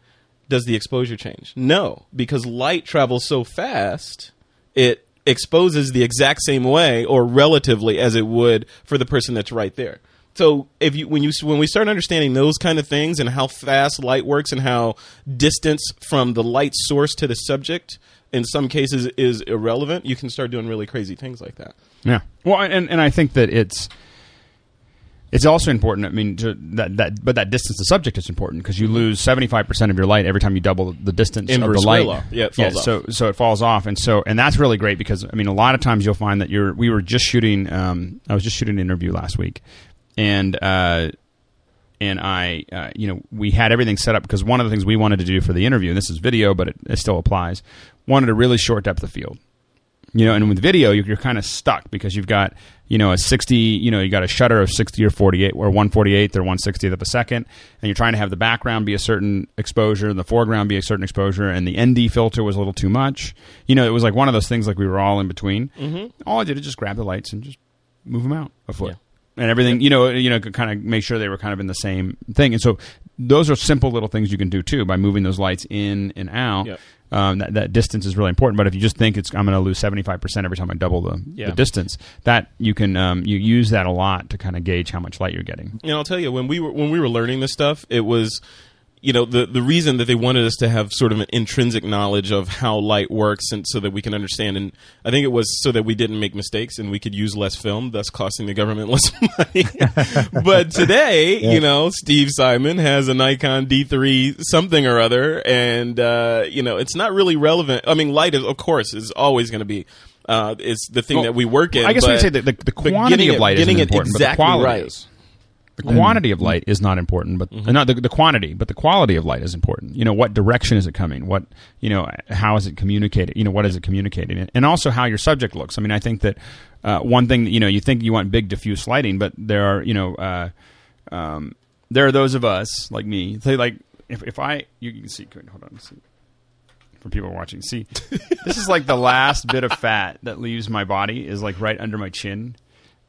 Does the exposure change? No, because light travels so fast, it exposes the exact same way or relatively as it would for the person that's right there. So if you when you when we start understanding those kind of things and how fast light works and how distance from the light source to the subject in some cases is irrelevant, you can start doing really crazy things like that.
Yeah. Well, and and I think that it's it's also important. I mean, to, that that but that distance to subject is important because you lose seventy five percent of your light every time you double the distance of the light.
law. Yeah, it falls off.
So so it falls off, and so and that's really great because I mean, a lot of times you'll find that you're. We were just shooting. Um, I was just shooting an interview last week, and. Uh, and I, uh, you know, we had everything set up because one of the things we wanted to do for the interview, and this is video, but it, it still applies, wanted a really short depth of field. You know, and with video, you're, you're kind of stuck because you've got, you know, a 60, you know, you got a shutter of 60 or 48 or 148th or 160th of a second, and you're trying to have the background be a certain exposure, and the foreground be a certain exposure, and the ND filter was a little too much. You know, it was like one of those things like we were all in between. Mm-hmm. All I did is just grab the lights and just move them out a foot.
Yeah
and everything you know you know could kind of make sure they were kind of in the same thing. And so those are simple little things you can do too by moving those lights in and out.
Yep.
um, that, that distance is really important. But if you just think it's i'm going to lose 75% every time i double the,
Yeah.
the distance that you can um, you use that a lot to kind of gauge how much light you're getting.
And I'll tell you, when we were when we were learning this stuff, it was, you know, the the reason that they wanted us to have sort of an intrinsic knowledge of how light works, and so that we can understand. And I think it was so that we didn't make mistakes and we could use less film, thus costing the government *laughs* less money. *laughs* but today, you know, Steve Simon has a Nikon D3 something or other, and uh, you know, it's not really relevant. I mean, light is, of course, is always going to be. Uh, it's the thing
Well,
that we work in.
i guess we say that the, the quantity
getting
of light
it
important
exactly
but the quality
right.
is the quantity of light is not important, but not the, the quantity, but the quality of light is important. You know, what direction is it coming? What you know, how is it communicated? You know, what is it communicating? And also how your subject looks. I mean, I think that uh, one thing that you know, you think you want big diffuse lighting, but there are you know, uh, um, there are those of us like me. They like if if I you can see. Hold on, see for people watching. See, this is like the last bit of fat that leaves my body is like right under my chin.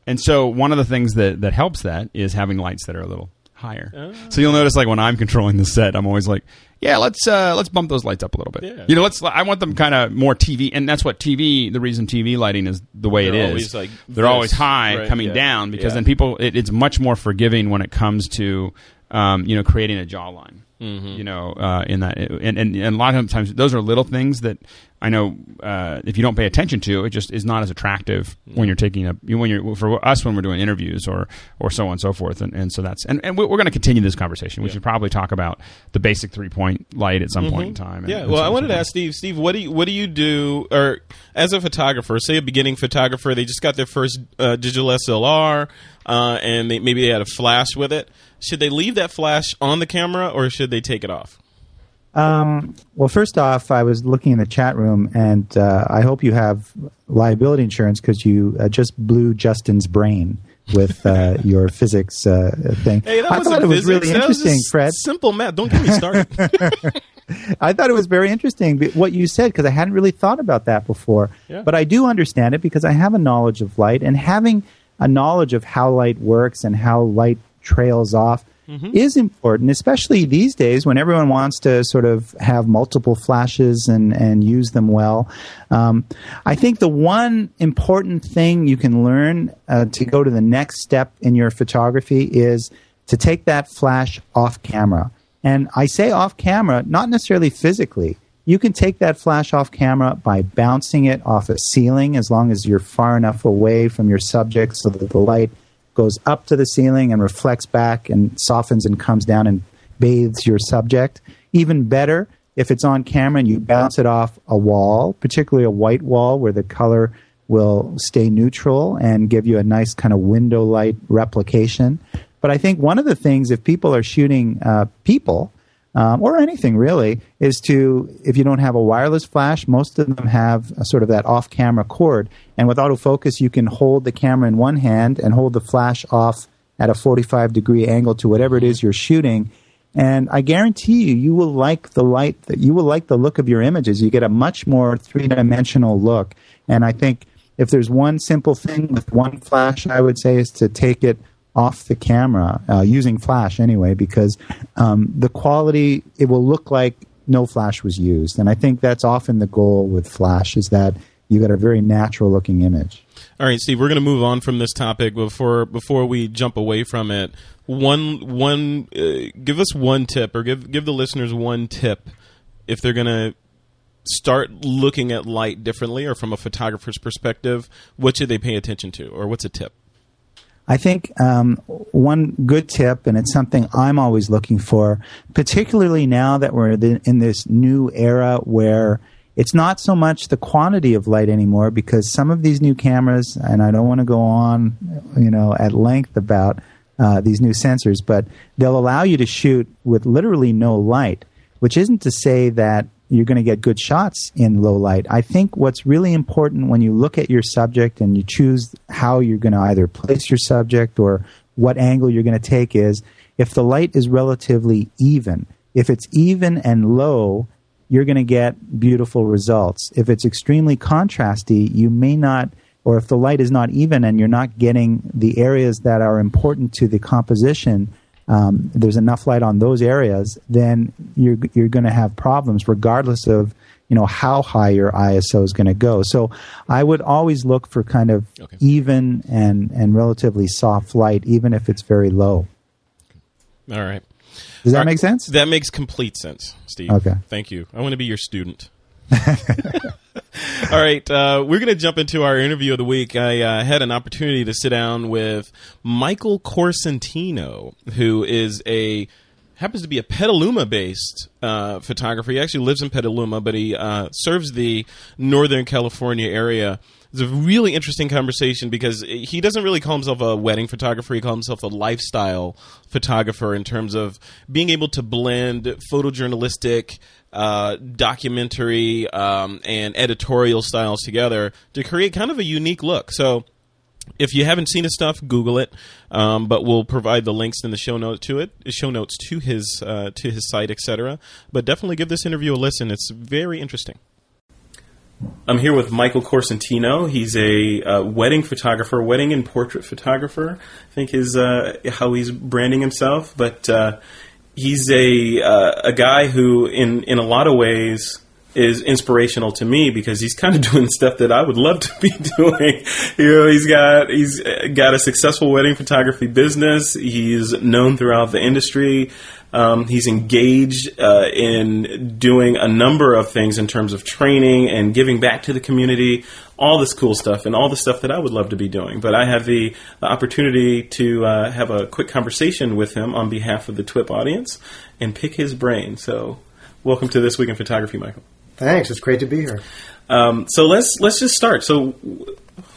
And so one of the things that, that helps that is having lights that are a little higher. So you'll notice like when I'm controlling the set, I'm always like, yeah, let's uh, let's bump those lights up a little bit.
Yeah.
You know, let's I want them kind of more TV, and that's what TV. The reason TV lighting is the way
They're
it is.
always like
They're
this,
always high
right,
coming
yeah.
down because
Yeah.
then people it, it's much more forgiving when it comes to um, you know creating a jawline.
Mm-hmm.
You know, uh, in that, and, and and a lot of times those are little things that I know uh, if you don't pay attention to, it just is not as attractive when you're taking a when you're for us when we're doing interviews or or so on and so forth. And, and so that's and, and we're going to continue this conversation. We should probably talk about the basic three point light at some point in time. and-
Mm-hmm. Yeah,
and
well, I wanted to ask Steve. Steve, what do you what do you do, or as a photographer, say a beginning photographer, they just got their first uh, digital SLR, uh, and they, maybe they had a flash with it. Should they leave that flash on the camera, or should they take it off?
Um, well, first off, I was looking in the chat room, and uh, I hope you have liability insurance because you uh, just blew Justin's brain with uh, *laughs* your physics uh, thing.
Hey, that
I thought it was
physics.
really
That
interesting, Fred.
Simple math. Don't get me started. *laughs*
I thought it was very interesting what you said because I hadn't really thought about that before.
Yeah.
But I do understand it because I have a knowledge of light and having a knowledge of how light works and how light trails off is important, especially these days when everyone wants to sort of have multiple flashes and, and use them well. Um, I think the one important thing you can learn uh, to go to the next step in your photography is to take that flash off camera. And I say off camera, not necessarily physically. You can take that flash off camera by bouncing it off a ceiling as long as you're far enough away from your subject so that the light goes up to the ceiling and reflects back and softens and comes down and bathes your subject. Even better, if it's on camera and you bounce it off a wall, particularly a white wall where the color will stay neutral and give you a nice kind of window light replication. But I think one of the things, if people are shooting uh, people, um, or anything really, is to, if you don't have a wireless flash, most of them have sort of that off camera cord. And with autofocus, you can hold the camera in one hand and hold the flash off at a 45 degree angle to whatever it is you're shooting. And I guarantee you, you will like the light, that you will like the look of your images. You get a much more three dimensional look. And I think if there's one simple thing with one flash, I would say is to take it off the camera uh, using flash anyway, because um, the quality it will look like no flash was used, and I think that's often the goal with flash is that you get a very natural looking image.
All right, Steve, we're going to move on from this topic before before we jump away from it. One one uh, give us one tip or give give the listeners one tip if they're going to start looking at light differently or from a photographer's perspective, what should they pay attention to or what's a tip?
I think um, one good tip, and it's something I'm always looking for, particularly now that we're in this new era where it's not so much the quantity of light anymore, because some of these new cameras, and I don't want to go on, you know, at length about uh, these new sensors, but they'll allow you to shoot with literally no light, which isn't to say that you're going to get good shots in low light. I think what's really important when you look at your subject and you choose how you're going to either place your subject or what angle you're going to take is if the light is relatively even. If it's even and low, you're going to get beautiful results. If it's extremely contrasty, you may not, or if the light is not even and you're not getting the areas that are important to the composition, um, there's enough light on those areas, then you're you're going to have problems, regardless of you know how high your ISO is going to go. So I would always look for kind of
Okay.
even and and relatively soft light, even if it's very low.
All right.
Does that
right.
make sense?
That makes complete sense, Steve.
Okay.
Thank you. I want to be your student. *laughs* All right, uh, we're going to jump into our interview of the week. I uh, had an opportunity to sit down with Michael Corsentino, who is a happens to be a Petaluma-based uh, photographer. He actually lives in Petaluma, but he uh, serves the Northern California area. It's a really interesting conversation because he doesn't really call himself a wedding photographer. He calls himself a lifestyle photographer in terms of being able to blend photojournalistic, uh, documentary, um, and editorial styles together to create kind of a unique look. So if you haven't seen his stuff, Google it. Um, but we'll provide the links in the show note to it, show notes to his uh, to his site, etc. But definitely give this interview a listen. It's very interesting. I'm here with Michael Corsentino. He's a uh, wedding photographer, wedding and portrait photographer. I think is uh, how he's branding himself. But uh, he's a uh, a guy who, in in a lot of ways, is inspirational to me because he's kind of *laughs* doing stuff that I would love to be *laughs* doing. You know, he's got he's got a successful wedding photography business. He's known throughout the industry. Um, he's engaged uh, in doing a number of things in terms of training and giving back to the community. All this cool stuff and all the stuff that I would love to be doing. But I have the, the opportunity to uh, have a quick conversation with him on behalf of the TWIP audience and pick his brain. So, welcome to this week in photography, Michael.
Thanks. It's great to be here.
Um, so let's let's just start. So,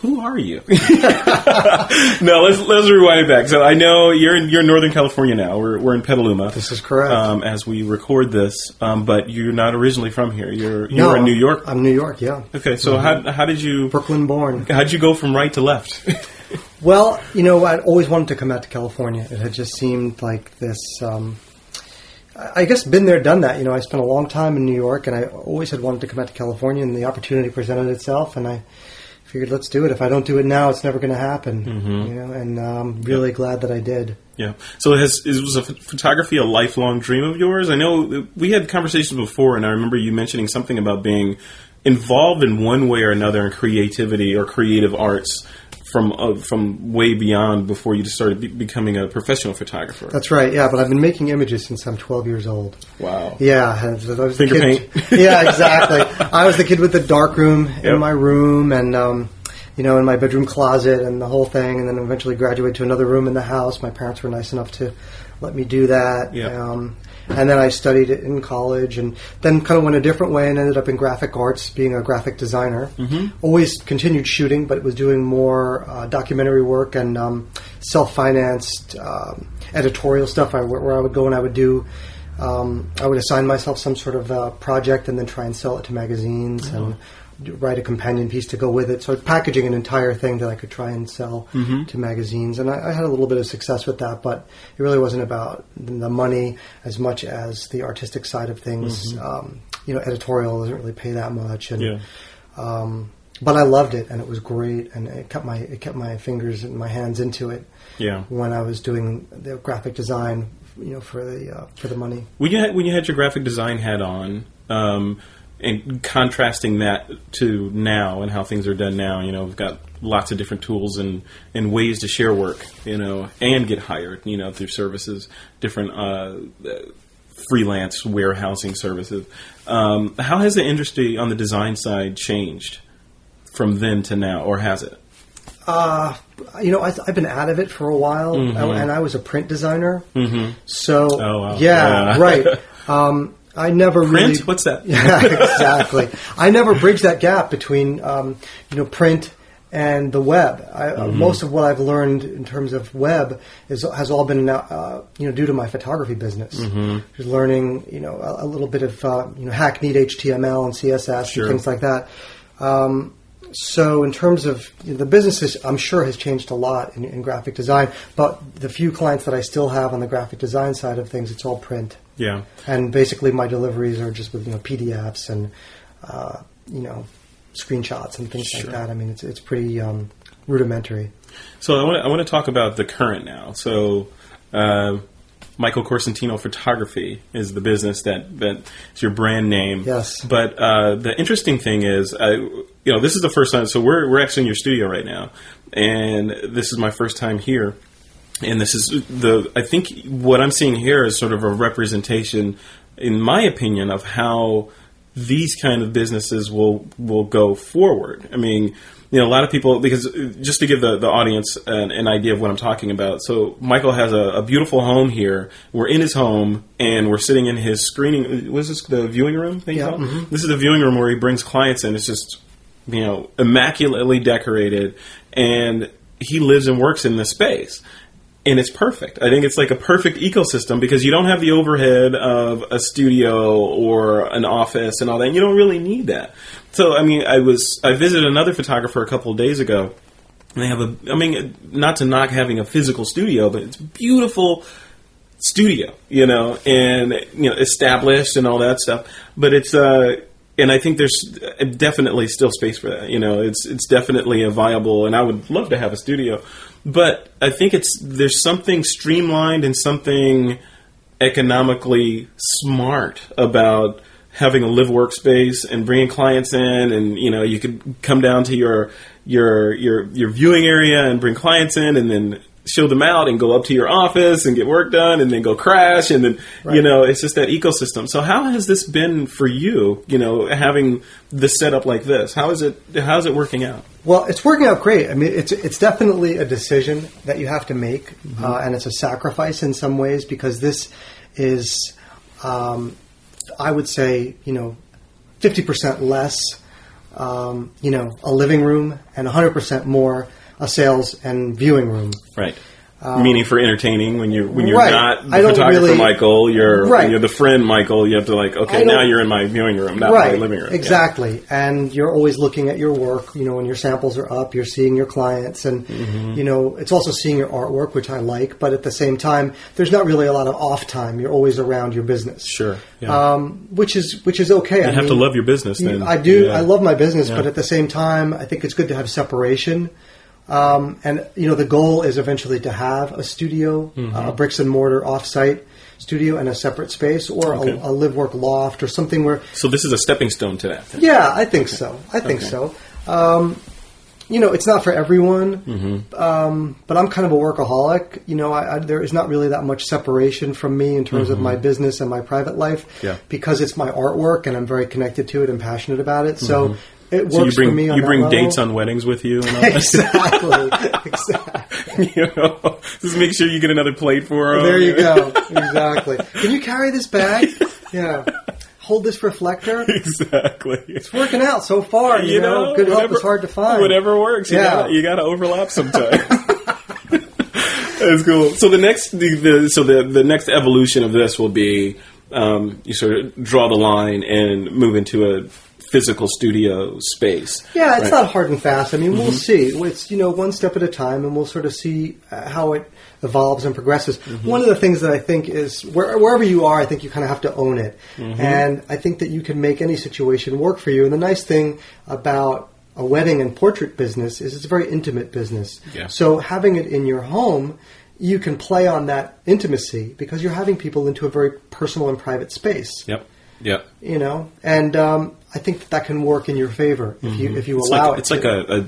who are you? *laughs* no, let's let's rewind it back. So I know you're in you're in Northern California now. We're we're in Petaluma.
This is correct.
Um, as we record this, um, but you're not originally from here. You're you're in New York.
I'm New York. Yeah,
okay, so how how did you
Brooklyn born.
how did you go from right to left? *laughs*
Well, you know, I'd always wanted to come out to California. It had just seemed like this. Um, I I guess been there, done that. You know, I spent a long time in New York, and I always had wanted to come out to California, and the opportunity presented itself, and I figured, let's do it. If I don't do it now, it's never going to happen. Mm-hmm. You know, and I'm really glad that I did.
Yeah. So has is was a photography a lifelong dream of yours? I know we had conversations before, and I remember you mentioning something about being involved in one way or another in creativity or creative arts from uh, from way beyond before you just started be- becoming a professional photographer.
That's right. Yeah, but I've been making images since I'm 12 years old.
wow.
Yeah, I was the kid,
paint. *laughs*
yeah, exactly. *laughs* I was the kid with the dark room
Yep.
in my room, and um, you know, in my bedroom closet, and the whole thing. And then eventually graduated to another room in the house. My parents were nice enough to let me do that.
Yeah.
Um, and then I studied it in college, and then kind of went a different way, and ended up in graphic arts, being a graphic designer. Mm-hmm. Always continued shooting, but was doing more uh, documentary work and um, self-financed um, editorial stuff. I, where I would go and I would do um, I would assign myself some sort of uh, project and then try and sell it to magazines and do- write a companion piece to go with it. So packaging an entire thing that I could try and sell to magazines, and I, I had a little bit of success with that. But it really wasn't about the money as much as the artistic side of things. Um, you know, editorial doesn't really pay that much, and
Yeah.
um, but I loved it, and it was great, and it kept my it kept my fingers and my hands into it
Yeah.
when I was doing the graphic design, you know, for the uh, for the money.
When you had, when you had your graphic design hat on, um, and contrasting that to now and how things are done now, you know, we've got lots of different tools and, and ways to share work, you know, and get hired, you know, through services, different uh, freelance warehousing services. Um, how has the industry on the design side changed from then to now, or has it?
Uh, you know, I, I've been out of it for a while, and I was a print designer. Mm-hmm. So,
Oh, wow.
yeah,
Yeah.
right. *laughs* Um, I never
Print?
really.
What's that? *laughs*
Yeah, exactly. I never bridged that gap between um, you know print and the web. I, uh,
Mm-hmm.
most of what I've learned in terms of web is has all been uh, you know due to my photography business.
Mm-hmm.
Just learning you know a, a little bit of uh, you know hackneyed HTML and CSS
Sure.
and things like that. Um, so in terms of you know, the business, is, I'm sure has changed a lot in, in graphic design. But the few clients that I still have on the graphic design side of things, it's all print
Yeah.
and basically my deliveries are just with you know PDFs and uh, you know screenshots and things
Sure.
like that. I mean, it's it's pretty um, rudimentary.
So I want to I want to talk about the current now. So uh, Michael Corsentino Photography is the business that that is your brand name.
Yes.
But uh, the interesting thing is, I, you know, this is the first time. So we're we're actually in your studio right now, and this is my first time here. And this is the I think what I'm seeing here is sort of a representation, in my opinion, of how these kind of businesses will will go forward. I mean, you know, a lot of people because uh, just to give the, the audience an, an idea of what I'm talking about. So Michael has a, a beautiful home here. We're in his home and we're sitting in his screening. Was this the viewing room? Thing
Yeah, mhm.
This is the viewing room where he brings clients in. It's just you know immaculately decorated, and he lives and works in this space and it's perfect. I think it's like a perfect ecosystem because you don't have the overhead of a studio or an office and all that. And you don't really need that. So, I mean, I was I visited another photographer a couple of days ago. And they have a, I mean, not to knock having a physical studio, but it's beautiful studio, you know, and you know, established and all that stuff. But it's uh and I think there's definitely still space for that. You know, it's it's definitely a viable, and I would love to have a studio. But I think it's there's something streamlined and something economically smart about having a live workspace and bringing clients in, and you know, you could come down to your your your your viewing area and bring clients in, and then show them out and go up to your office and get work done and then go crash and then you know it's just that ecosystem. So how has this been for you you know having the setup like this? How is it how's it working out?
Well, it's working out great. I mean, it's it's definitely a decision that you have to make, uh, and it's a sacrifice in some ways because this is, um, I would say, you know, fifty percent less, um, you know, a living room, and hundred percent more a sales and viewing room.
right Meaning for entertaining when you when you're
Right.
not the
I
photographer
really-
Michael, you're
Right.
you're the friend Michael. You have to like okay now you're in my viewing room, not my living room. Yeah.
Exactly. And you're always looking at your work, you know, when your samples are up, you're seeing your clients and,
Mm-hmm.
you know, it's also seeing your artwork, which I like, but at the same time, there's not really a lot of off time. You're always around your business.
Sure. Yeah.
Um, which is, which is okay.
you have to love your business. Then
I do.
Yeah.
I love my business,
Yeah.
but at the same time, I think it's good to have separation. Um, and you know, the goal is eventually to have a studio,
Mm-hmm.
a bricks and mortar offsite studio, and a separate space, or
Okay.
a, a live work loft, or something where.
So this is a stepping stone to that. then.
Yeah, I think so. I think
Okay.
so. Um, you know, it's not for everyone,
Mm-hmm.
um, but I'm kind of a workaholic. You know, I, I, there is not really that much separation from me in terms of my business and my private life
Mm-hmm. Yeah.
because it's my artwork and I'm very connected to it and passionate about it. So it works.
So you bring
for me on
you bring
level.
dates on weddings with you and all that.
exactly, *laughs* exactly.
you know, just make sure you get another plate for them.
There you go. Exactly. Can you carry this bag? Yeah. Hold this reflector. *laughs*
exactly.
It's working out so far. You, know, good help is hard to find.
Whatever works. You
Yeah.
gotta, you gotta overlap sometimes. *laughs* That's cool. So the next, the, the so the the next evolution of this will be um, you sort of draw the line and move into a physical studio space.
Yeah, it's
right?
not hard and fast. I mean, we'll see. It's you know one step at a time, and we'll sort of see uh, how it evolves and progresses. One of the things that I think is where, wherever you are, I think you kind of have to own it, and I think that you can make any situation work for you. And the nice thing about a wedding and portrait business is it's a very intimate business.
Yeah.
So having it in your home. You can play on that intimacy because you're having people into a very personal and private space
Yep. Yep.
you know, and um, I think that, that can work in your favor if you if you
Mm-hmm. It's
allow
like
it.
it's
to.
like a, a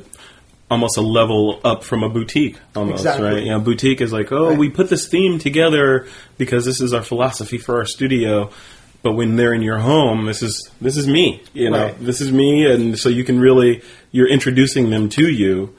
almost a level up from a boutique almost
Exactly.
right you know boutique is like oh
Right.
we put this theme together because this is our philosophy for our studio but when they're in your home this is this is me you know
Right.
this is me and so you can really you're introducing them to you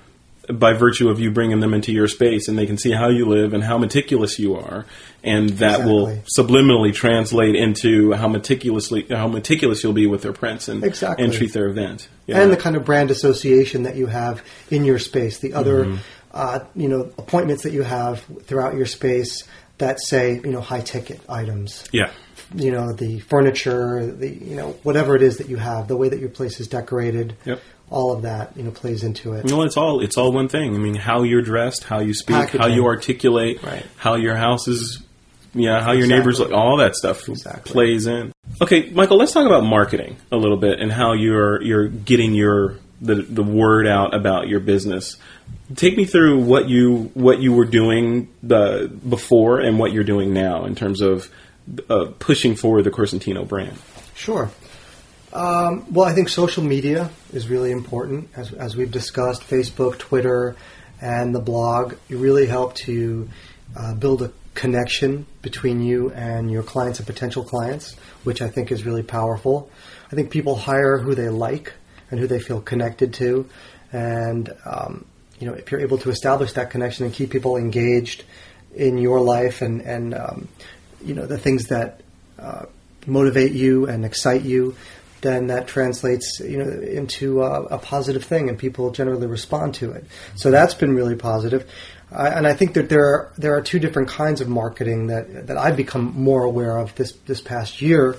by virtue of you bringing them into your space and they can see how you live and how meticulous you are and that will subliminally translate into how meticulously how meticulous you'll be with their prints and
Exactly.
and treat their event Yeah.
and the kind of brand association that you have in your space, the other,
Mm-hmm.
uh, you know, appointments that you have throughout your space that say, you know, high ticket items.
yeah
You know, the furniture, the you know, whatever it is that you have, the way that your place is decorated.
Yep.
All of that, you know, plays into it.
Well, it's all it's all one thing. I mean, how you're dressed, how you speak, how you articulate,
Right.
how your house is, yeah, how your neighbors, look, all that stuff
Exactly.
plays in. Okay, Michael, let's talk about marketing a little bit and how you're you're getting your the the word out about your business. Take me through what you what you were doing the before and what you're doing now in terms of uh, pushing forward the Corsentino brand.
Sure. Um, well, I think social media is really important, as, as we've discussed. Facebook, Twitter, and the blog really help to uh, build a connection between you and your clients and potential clients, which I think is really powerful. I think people hire who they like and who they feel connected to, and um, you know if you're able to establish that connection and keep people engaged in your life and and um, you know the things that uh, motivate you and excite you, then that translates you know into a, a positive thing, and people generally respond to it. So that's been really positive. I and I think that there are, there are two different kinds of marketing that that I've become more aware of this this past year,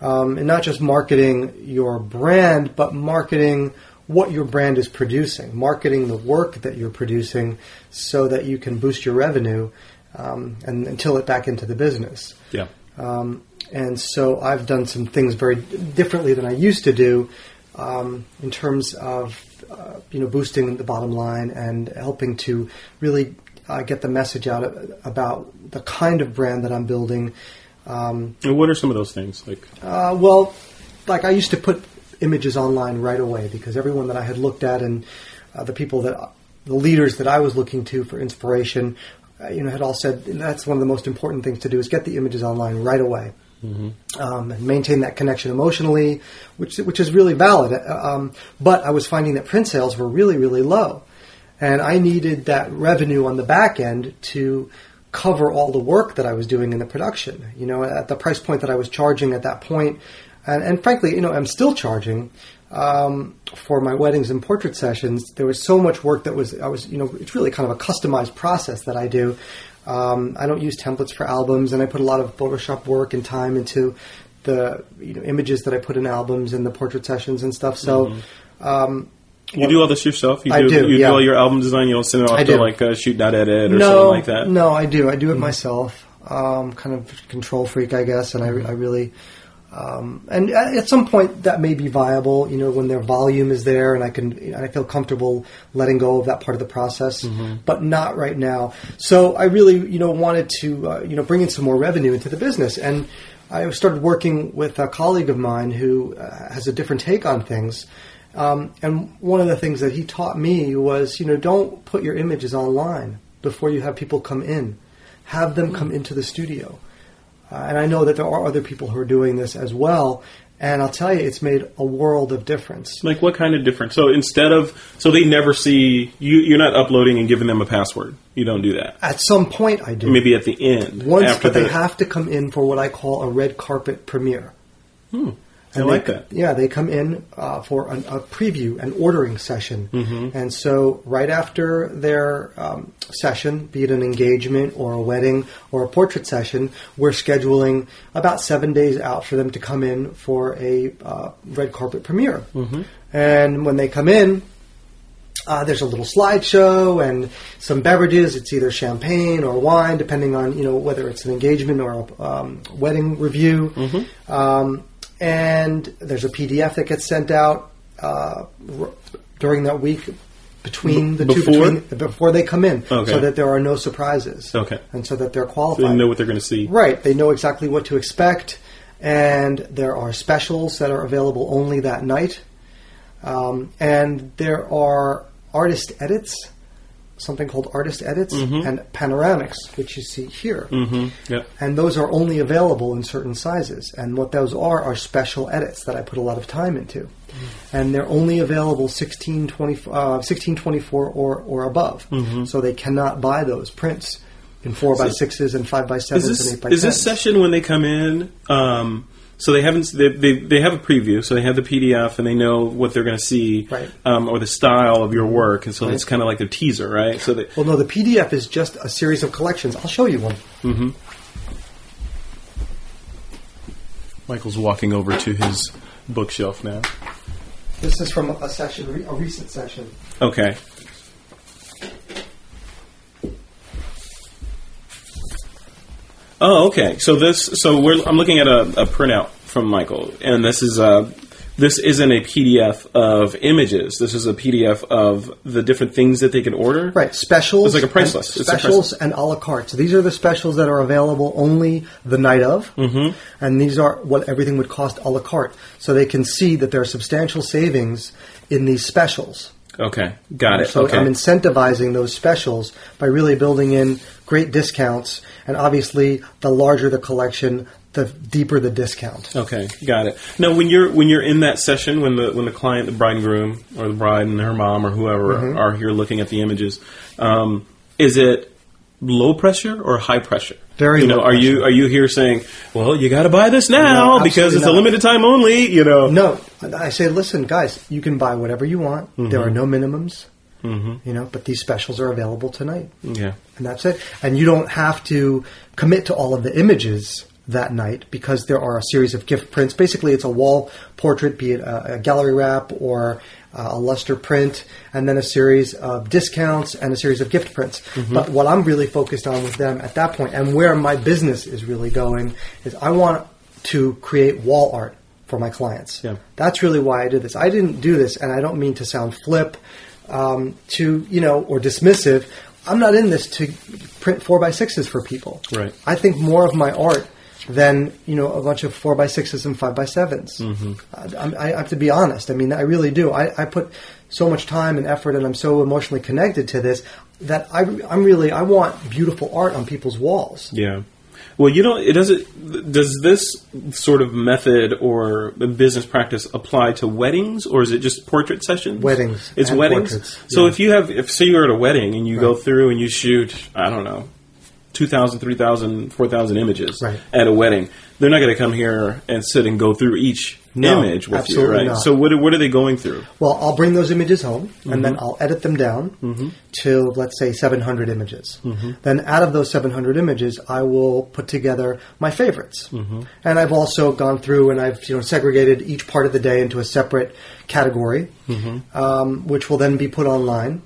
um, and not just marketing your brand, but marketing what your brand is producing, marketing the work that you're producing, so that you can boost your revenue um, and, and till it back into the business.
Yeah.
Um, and so I've done some things very differently than I used to do um, in terms of uh, you know boosting the bottom line and helping to really uh, get the message out about the kind of brand that I'm building. Um,
And what are some of those things? Like,
uh, well, like I used to put images online right away because everyone that I had looked at and uh, the people that the leaders that I was looking to for inspiration, uh, you know, had all said that's one of the most important things to do is get the images online right away. Um, and maintain that connection emotionally, which which is really valid. Um, but I was finding that print sales were really really low, and I needed that revenue on the back end to cover all the work that I was doing in the production. You know, at the price point that I was charging at that point, and, and frankly, you know, I'm still charging. um, for my weddings and portrait sessions, there was so much work that was I was you know it's really kind of a customized process that I do. Um, I don't use templates for albums, and I put a lot of Photoshop work and time into the you know images that I put in albums and the portrait sessions and stuff. So.
Mm-hmm.
Um,
You do all this yourself? You
I do,
You
yeah.
do all your album design? You don't send it off to
do.
like uh, ShootDotEdit or
no,
something like that? Mm-hmm.
No, I do. I do it myself. Um, kind of control freak, I guess, and I, I really. Um, and at some point that may be viable, you know, when their volume is there and I can, I feel comfortable letting go of that part of the process,
Mm-hmm.
but not right now. So I really, you know, wanted to, uh, you know, bring in some more revenue into the business. And I started working with a colleague of mine who uh, has a different take on things. Um, and one of the things that he taught me was, you know, don't put your images online before you have people come in. Have them come into the studio. Uh, and I know that there are other people who are doing this as well. And I'll tell you, it's made a world of difference.
Like what kind of difference? So instead of so they never see you, you're not uploading and giving them a password. You don't do that.
At some point, I do.
Maybe at the end.
Once,
after
but they have to come in for what I call a red carpet premiere.
I
And
like
they,
that.
Yeah, they come in uh, for an, a preview, an ordering session.
Mm-hmm.
And so, right after their um, session, be it an engagement or a wedding or a portrait session, we're scheduling about seven days out for them to come in for a uh, red carpet premiere.
Mm-hmm.
And when they come in, uh, there's a little slideshow and some beverages. It's either champagne or wine, depending on you know whether it's an engagement or a um, wedding review.
Mm-hmm.
Um, and there's a PDF that gets sent out uh, r- during that week between the
Before?
two between, before they come in,
Okay.
so that there are no surprises.
Okay.
and so that they're
so
qualified.
they know what they're going to see.
Right. They know exactly what to expect, and there are specials that are available only that night. Um, and there are artist edits, something called artist edits, and panoramics, which you see here.
Mm-hmm. Yep.
And those are only available in certain sizes. And what those are are special edits that I put a lot of time into. And they're only available 1620, uh, 1624 or, or above. So they cannot buy those prints in 4 by 6s and 5 by 7s
Is this
and 8 by
is this session when they come in? Um, so they haven't they, they they have a preview, so they have the PDF and they know what they're going to see,
Right.
Um, or the style of your work, and so
Right.
it's kind of like their teaser, right? So they,
Well, no, the PDF is just a series of collections. I'll show you one.
Michael's walking over to his bookshelf now.
This is from a session, a recent session.
Okay. Oh, okay. So this, so we're, I'm looking at a, a printout from Michael, and this is a, this isn't a PDF of images. This is a PDF of the different things that they can order.
Right, specials.
It's like a price list. Price
Specials
list.
and a la carte. So these are the specials that are available only the night of, mm-hmm. and these are what everything would cost a la carte. So they can see that there are substantial savings in these specials.
Okay, got it.
So
okay.
I'm incentivizing those specials by really building in great discounts, and obviously, the larger the collection, the deeper the discount.
Okay, got it. Now, when you're when you're in that session, when the when the client, the bride and groom, or the bride and her mom, or whoever
Mm-hmm.
are here looking at the images, um, is it low pressure or high pressure?
Very
You know,
low
are you are you here saying, well, you got to buy this now
No,
because it's a limited time only? You know,
No, I say, listen, guys, you can buy whatever you want. There are no minimums. You know, but these specials are available tonight.
Yeah.
and that's it. And you don't have to commit to all of the images that night because there are a series of gift prints. Basically, it's a wall portrait, be it a, a gallery wrap or uh, a luster print, and then a series of discounts and a series of gift prints. But what I'm really focused on with them at that point, and where my business is really going, is I want to create wall art for my clients.
Yeah.
That's really why I did this. I didn't do this, and I don't mean to sound flip, um, to you know, or dismissive. I'm not in this to print four by sixes for people.
Right.
I think more of my art than you know a bunch of four by sixes and five by 7s
Mm-hmm.
I, I have to be honest. I mean, I really do. I, I put so much time and effort, and I'm so emotionally connected to this that I, I'm really I want beautiful art on people's walls.
Yeah. Well, you know, it doesn't. Does this sort of method or business practice apply to weddings, or is it just portrait sessions?
Weddings
It's weddings.
portraits,
So
yeah.
if you have, if say you're at a wedding and you go through and you shoot, I don't know, 2,000, 3,000, 4,000 images
Right.
at a wedding. They're not going to come here and sit and go through each
No,
image with you, right?
not.
So what are, what are they going through?
Well, I'll bring those images home, and
Mm-hmm.
then I'll edit them down to let's say 700 images.
Mm-hmm.
Then, out of those 700 images, I will put together my favorites.
Mm-hmm.
And I've also gone through and I've you know segregated each part of the day into a separate category,
Mm-hmm.
um, which will then be put online.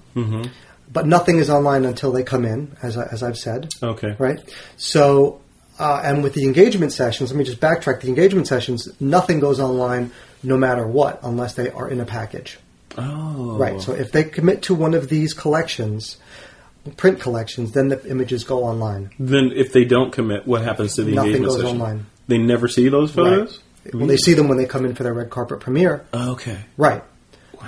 But nothing is online until they come in, as I, as I've said.
Okay.
Right. So, uh, and with the engagement sessions, let me just backtrack. The engagement sessions, nothing goes online, no matter what, unless they are in a package.
Oh.
Right. So if they commit to one of these collections, print collections, then the images go online.
Then if they don't commit, what happens to the
Nothing
engagement
goes
session?
online.
They never see those photos?
Well, they see them when they come in for their red carpet premiere.
Okay.
Right.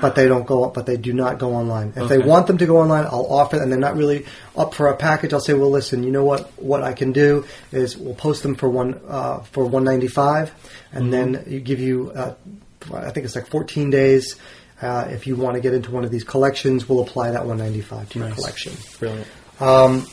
But they don't go. But they do not go online. If they want them to go online, I'll offer, and they're not really up for a package. I'll say, well, listen, you know what? What I can do is we'll post them for one uh, for one ninety five, and then you give you, uh, I think it's like fourteen days. Uh, if you want to get into one of these collections, we'll apply that one ninety five to your
Nice.
collection.
Brilliant.
Um,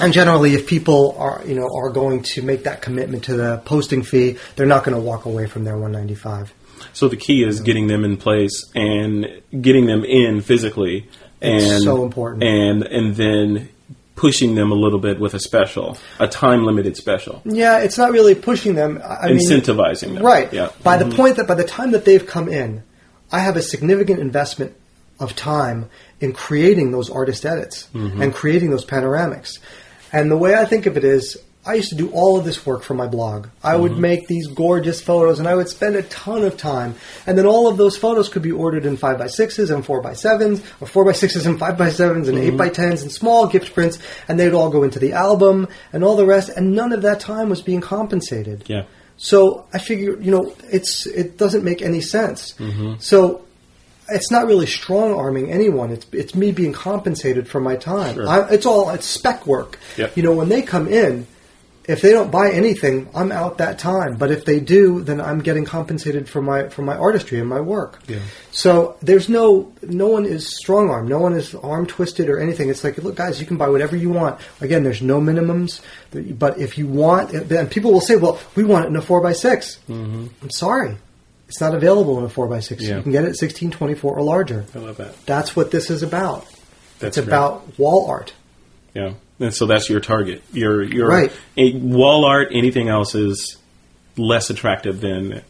and generally, if people are you know are going to make that commitment to the posting fee, they're not going to walk away from their one ninety five.
So the key is getting them in place and getting them in physically,
It's
and
so important.
and and then pushing them a little bit with a special, a time limited special,
Yeah, it's not really pushing them. I I mean,
incentivizing them.
Right.
Yeah.
By the mm-hmm. point that by the time that they've come in, I have a significant investment of time in creating those artist edits mm-hmm. and creating those panoramics. And the way I think of it is, I used to do all of this work for my blog. I would make these gorgeous photos, and I would spend a ton of time. And then all of those photos could be ordered in five by sixes and four by sevens, or four by sixes and five by sevens, and eight by tens, and small gift prints, and they'd all go into the album and all the rest. And none of that time was being compensated.
Yeah.
So I figure, you know, it's it doesn't make any sense.
Mm-hmm.
So it's not really strong arming anyone. It's it's me being compensated for my time.
Sure.
I, it's all it's spec work.
Yep.
You know, when they come in, if they don't buy anything, I'm out that time. But if they do, then I'm getting compensated for my for my artistry and my work.
Yeah.
So there's no no one is strong arm. No one is arm twisted or anything. It's like, look, guys, you can buy whatever you want. Again, there's no minimums. But if you want, then people will say, well, we want it in a four by 6 Mm-hmm. I'm sorry, it's not available in a four by six.
Yeah.
You can get it at 16, 24 or larger.
I love that.
That's what this is about.
That's
it's
great.
about wall art.
Yeah. And so that's your target. Your your
Right.
a, wall art. Anything else is less attractive than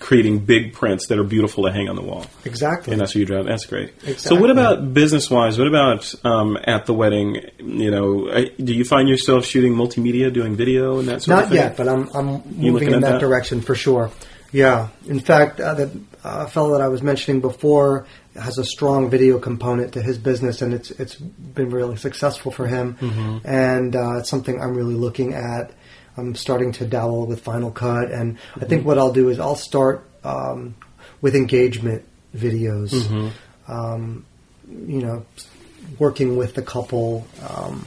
creating big prints that are beautiful to hang on the wall.
Exactly.
And that's what you drive. That's great.
Exactly.
So, what about business wise? What about um, at the wedding? You know, do you find yourself shooting multimedia, doing video, and that sort of thing?
Not yet, but I'm I'm moving in that,
that?
direction for sure. Yeah. In fact, uh, the uh, fellow that I was mentioning before has a strong video component to his business, and it's it's been really successful for him.
Mm-hmm.
And uh, it's something I'm really looking at. I'm starting to dabble with Final Cut, and I think
Mm-hmm.
what I'll do is I'll start um, with engagement videos.
Mm-hmm.
Um, you know, working with the couple. Um,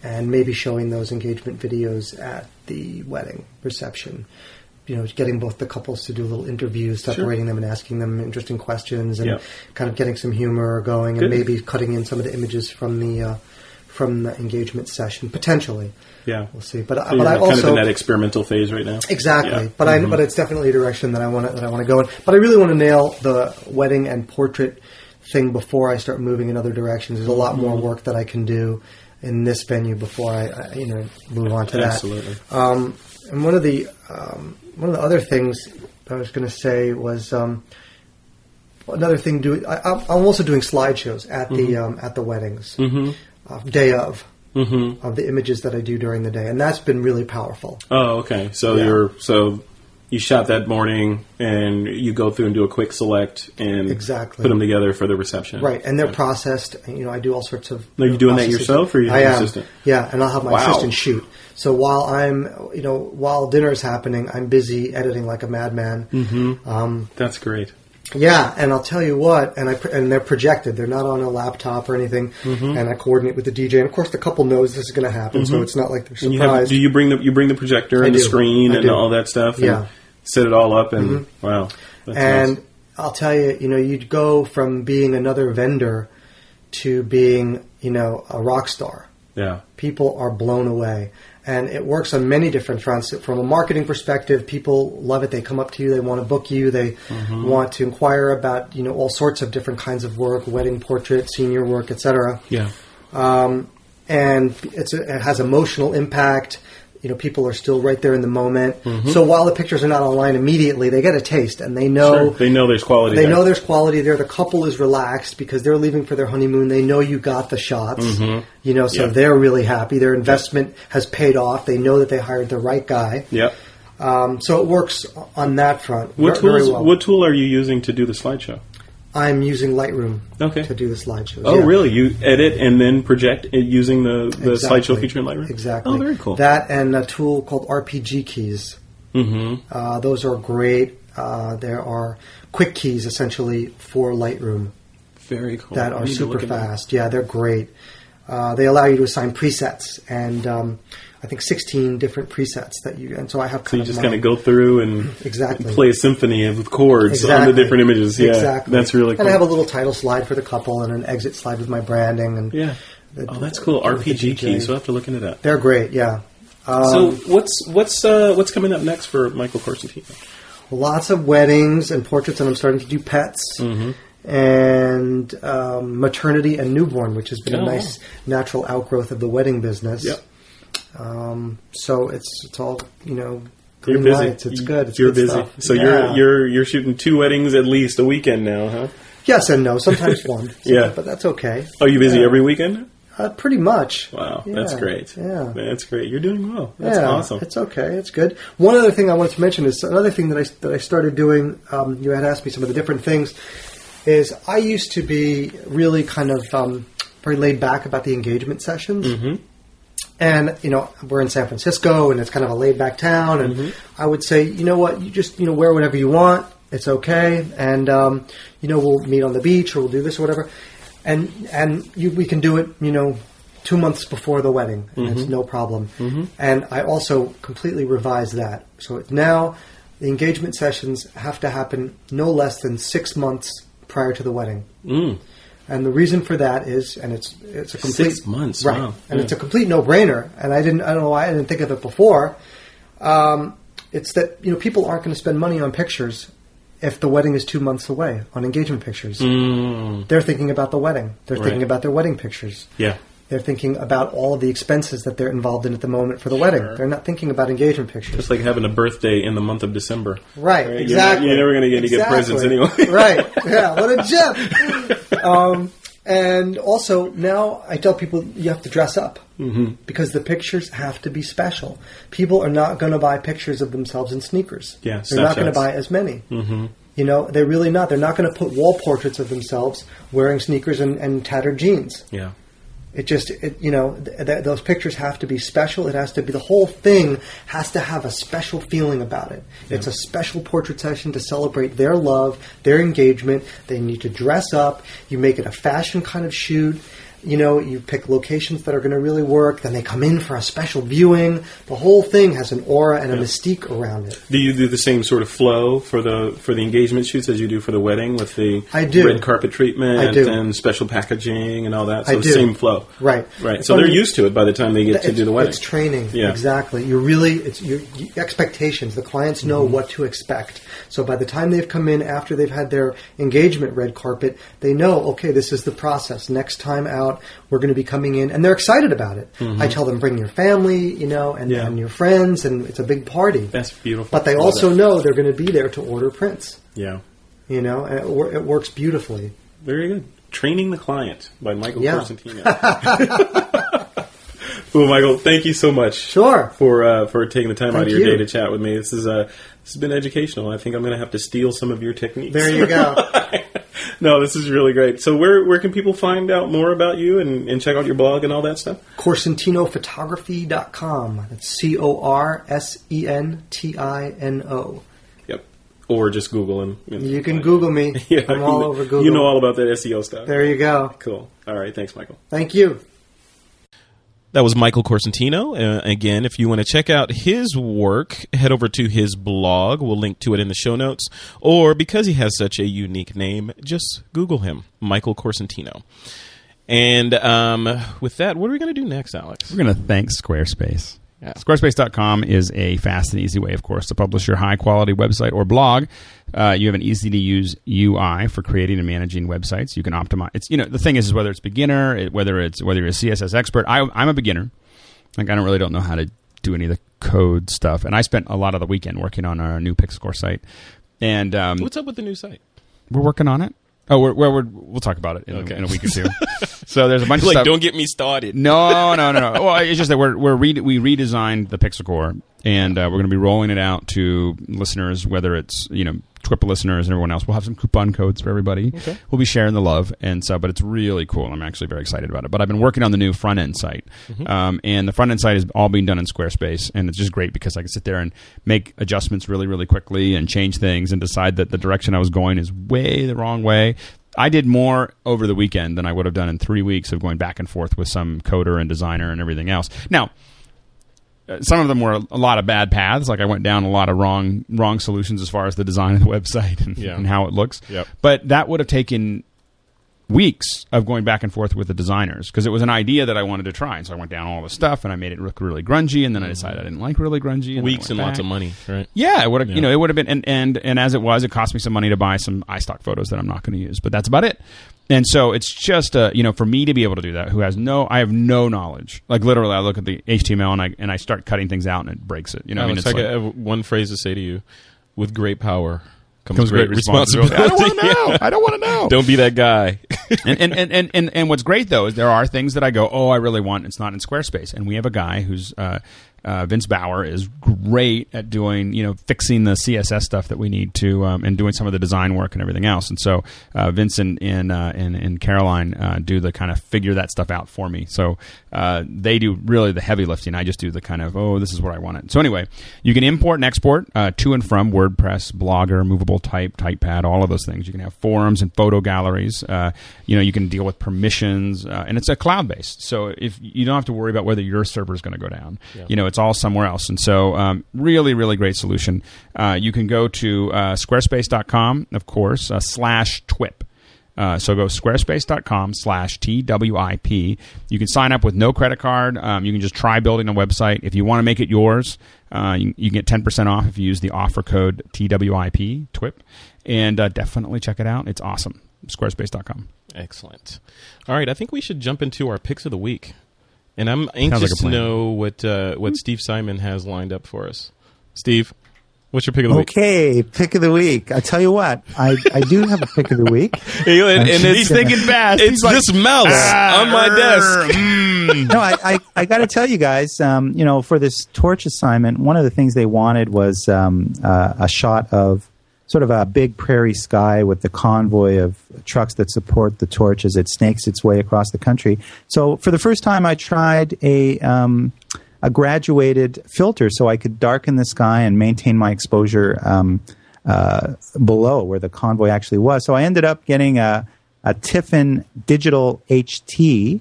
and maybe showing those engagement videos at the wedding reception. You know, getting both the couples to do little interviews, separating them and asking them interesting questions, and
Yeah.
kind of getting some humor going,
Good.
and maybe cutting in some of the images from the uh, from the engagement session potentially.
Yeah.
We'll see. But, I
So
but I
kind
also
of in that experimental phase right now.
Exactly,
Yeah.
but I but it's definitely a direction that I want that I want to go in. But I really want to nail the wedding and portrait thing before I start moving in other directions. There's a lot more work that I can do in this venue before I, I you know move on to that.
Absolutely.
Um, and one of the um, one of the other things I was going to say was um, another thing. Do I, I'm I'm also doing slideshows at the um, at the weddings,
Mm-hmm.
uh, day of
Mm-hmm.
of the images that I do during the day, and that's been really powerful.
Oh, okay. So
Yeah.
you're so you shot that morning, and you go through and do a quick select and
Exactly.
put them together for the reception.
Right, and they're processed. You know, I do all sorts of.
Are you doing that yourself, or you
I am.
assistant?
Yeah, and I'll have my
Wow.
assistant shoot. So while I'm, you know, while dinner's happening, I'm busy editing like a madman. Mm-hmm. Um,
That's great.
Yeah, and I'll tell you what, and I and they're projected. They're not on a laptop or anything.
Mm-hmm.
And I coordinate with the DJ, and of course the couple knows this is going to happen, so it's not like they're
And you have,
surprised.
do you bring the you bring the projector
I
and the screen
I
and
do.
all that stuff? And
Yeah. Mm-hmm.
Set it all up and wow. That's
and
nice.
I'll tell you, you know, you'd go from being another vendor to being, you know, a rock star.
Yeah.
People are blown away. And it works on many different fronts. From a marketing perspective, people love it. They come up to you, they want to book you, they want to inquire about, you know, all sorts of different kinds of work, wedding portrait, senior work, etc
Yeah.
um, and it's it has emotional impact. You know, people are still right there in the moment. So while the pictures are not online immediately, they get a taste and they know
Sure. They know there's quality.
they
there.
know there's quality there. The couple is relaxed because they're leaving for their honeymoon. They know you got the shots. You know, so
Yeah.
they're really happy. Their investment has paid off. They know that they hired the right guy.
Yep.
Um, so it works on that front.
What
very
tools?
well.
What tool are you using to do the slideshow?
I'm using Lightroom
Okay.
to do the slideshows.
Oh,
yeah.
really? You edit and then project it using the, the
Exactly.
slideshow feature in Lightroom?
Exactly.
Oh, very cool.
That and a tool called RPG keys.
mm-hmm.
Uh, those are great. Uh, there are quick keys essentially for Lightroom
Very cool.
that are
need to look
super fast. Yeah, they're great. Uh, they allow you to assign presets and um, I think 16 different presets that you. And so I have
So you just kind of go through and
Exactly.
play a symphony of chords on the different images. Yeah,
exactly.
that's really cool.
And I have a little title slide for the couple and an exit slide with my branding and
yeah.
the-
Oh, that's cool.
the
RPG keys. We'll have to look into that.
They're great. Yeah. Um,
so what's what's uh, what's coming up next for Michael Corsentino?
lots of weddings and portraits, and I'm starting to do pets
Mm-hmm.
and um, maternity and newborn, which has been
Oh,
a nice natural outgrowth of the wedding business.
Yep.
Um, so it's it's all you know
You're busy.
lights. It's good. It's
you're
good
busy.
stuff.
So
Yeah.
you're you're you're shooting two weddings at least a weekend now, huh?
yes and no. Sometimes *laughs* one.
Yeah.
but that's okay.
Are you busy
Yeah.
every weekend?
Uh, pretty much.
Wow, that's great.
Yeah.
that's great. You're doing well. That's
yeah,
awesome.
It's okay. It's good. One other thing I wanted to mention is another thing that I that I started doing. Um, you had asked me some of the different things. Is I used to be really kind of um, very laid back about the engagement sessions.
Mm-hmm.
And you know we're in San Francisco, and it's kind of a laid back town. And
Mm-hmm.
I would say, you know what, you just you know wear whatever you want. It's okay, and um, you know we'll meet on the beach or we'll do this or whatever. And and you, we can do it, you know, two months before the wedding, and
Mm-hmm.
it's no problem. And I also completely revised that. So now the engagement sessions have to happen no less than six months prior to the wedding.
Mm.
And the reason for that is, and it's it's a complete
Six months,
right?
wow.
And
Yeah.
it's a complete no brainer. And I didn't, I don't know why I didn't think of it before. Um, it's that you know people aren't going to spend money on pictures if the wedding is two months away on engagement pictures.
Mm.
They're thinking about the wedding. They're
Right.
thinking about their wedding pictures.
Yeah.
They're thinking about all of the expenses that they're involved in at the moment for the wedding. They're not thinking about engagement pictures.
Just like having a birthday in the month of December.
Right,
You're
exactly.
You're, never going to get any good presents anyway. *laughs*
right. *laughs* Yeah, what a gem. Um, and also, now I tell people you have to dress up
Mm-hmm.
because the pictures have to be special. People are not going to buy pictures of themselves in sneakers.
Yeah,
They're not going to buy as many. Mm-hmm. You know, they're really not. They're not going to put wall portraits of themselves wearing sneakers and, and tattered jeans.
Yeah.
It just, it, you know, th- th- those pictures have to be special. It has to be, the whole thing has to have a special feeling about it. It's a special portrait session to celebrate their love, their engagement. They need to dress up. You make it a fashion kind of shoot. You know, you pick locations that are going to really work. Then they come in for a special viewing. The whole thing has an aura and a mystique around it.
Do you do the same sort of flow for the for the engagement shoots as you do for the wedding with the
I do.
red carpet treatment
I
and special packaging and all that?
I
So
do.
same flow.
Right.
Right. So they're used to it by the time they get to do the wedding.
It's training.
Yeah.
Exactly. You're really it's your your expectations. The clients know
Mm-hmm.
what to expect. So by the time they've come in after they've had their engagement red carpet, they know, okay, this is the process. Next time out, we're going to be coming in and they're excited about it. I tell them bring your family, you know, and,
Mm-hmm. Yeah.
and your friends and it's a big party.
That's beautiful.
but they
Love
also
that.
know they're going to be there to order prints,
Yeah.
you know, and it, it works beautifully.
Very good. Training the Client by Michael
Yeah.
Corsentino. *laughs* *laughs* well, Michael, thank you so much.
Sure.
For uh, for taking the time out of your
you.
day to chat with me. This is uh, this has been educational. I think I'm going to have to steal some of your techniques.
There you go. *laughs*
no, this is really great. So where where can people find out more about you and, and check out your blog and all that stuff?
CorsentinoPhotography.com. That's C O R S E N T I N O.
Yep. Or just Google and you, know,
You can Google me. *laughs*
Yeah,
I'm all over Google.
You know all about that SEO stuff.
There you go.
Cool. All right. Thanks, Michael.
Thank you.
That was Michael Corsentino. Uh, again, if you want to check out his work, head over to his blog. We'll link to it in the show notes. Or because he has such a unique name, just Google him, Michael Corsentino. And um, with that, what are we going to do next, Alex?
We're going to thank Squarespace.
Yeah.
Squarespace.com is a fast and easy way, of course, to publish your high quality website or blog. Uh, you have an easy to use UI for creating and managing websites. You can optimize. It's you know the thing is, is whether it's beginner, it- whether it's whether you're a CSS expert. I, I'm a beginner. Like I don't really don't know how to do any of the code stuff, and I spent a lot of the weekend working on our new Pixcore site, and um,
What's up with the new site?
we're working on it. Oh, we're, we're, we're, we'll talk about it in,
Okay.
a, in a week or two. *laughs* so there's a bunch of
Like,
stuff.
don't get me started.
No, no, no, no. Well, it's just that we're we're re- we redesigned the Pixel Corps, and uh, we're going to be rolling it out to listeners, whether it's you know TWIP listeners and everyone else. We'll have some coupon codes for everybody.
Okay.
We'll be sharing the love, and so, but it's really cool. I'm actually very excited about it. But I've been working on the new front end site, um, and the front end site is all being done in Squarespace, and it's just great because I can sit there and make adjustments really, really quickly and change things and decide that the direction I was going is way the wrong way. I did more over the weekend than I would have done in three weeks of going back and forth with some coder and designer and everything else. Now, Uh, some of them were a lot of bad paths. Like I went down a lot of wrong wrong solutions as far as the design of the *laughs* website and,
Yeah.
and how it looks.
Yep.
But that would have taken weeks of going back and forth with the designers because it was an idea that I wanted to try. And so I went down all the stuff and I made it look really grungy. And then I decided I didn't like really grungy. And
Weeks and lots of money, right?
Yeah, it would have.
Yeah.
You know, it would have been, and, and and as it was, it cost me some money to buy some iStock photos that I'm not going to use. But that's about it. And so it's just, uh, you know, for me to be able to do that, who has no, I have no knowledge. Like literally, I look at the HTML and I and I start cutting things out and it breaks it. You know, what I mean, it's
I,
like,
have one phrase to say to you: with great power comes,
comes
great,
great
responsibility.
responsibility. *laughs* I don't want to know. *laughs* I don't want to know.
Don't be that guy. *laughs*
and, and, and, and, and, and what's great though is there are things that I go, oh, I really want. It's not in Squarespace, and we have a guy who's uh, uh, Vince Bauer is great at doing you know fixing the CSS stuff that we need to um, and doing some of the design work and everything else. And so uh, Vince and and, uh, and, and Caroline uh, do the kind of figure that stuff out for me. So uh, they do really the heavy lifting. I just do the kind of oh, this is what I wanted. So anyway, you can import and export uh, to and from WordPress, Blogger, Movable Type, TypePad, all of those things. You can have forums and photo galleries. Uh, you know, you can deal with permissions, uh, and it's a cloud based. So if you don't have to worry about whether your server is going to go down, you know, it's all somewhere else. And so, um, really, really great solution. Uh, you can go to uh, squarespace.com, of course, uh, slash TWIP. Uh, so go squarespace.com slash TWIP. You can sign up with no credit card. Um, you can just try building a website. If you want to make it yours, uh, you, you can get 10% off if you use the offer code TWIP, TWIP. And uh, definitely check it out. It's awesome. Squarespace.com.
Excellent. All right, I think we should jump into our picks of the week, and I'm anxious
like
to know what uh, what Steve Simon has lined up for us. Steve, what's your pick of the week?
Okay, pick of the week. I tell you what, I, I do have a pick of the week. *laughs*
Hey, and, and
He's
it's
thinking
fast.
It's this mouse on my desk. *laughs*
no, I, I, I got to tell you guys, um, you know, for this torch assignment, one of the things they wanted was um, uh, a shot of sort of a big prairie sky with the convoy of trucks that support the torch as it snakes its way across the country. So for the first time, I tried a. Um, a graduated filter so I could darken the sky and maintain my exposure um, uh, below where the convoy actually was. So I ended up getting a, a Tiffen Digital HT,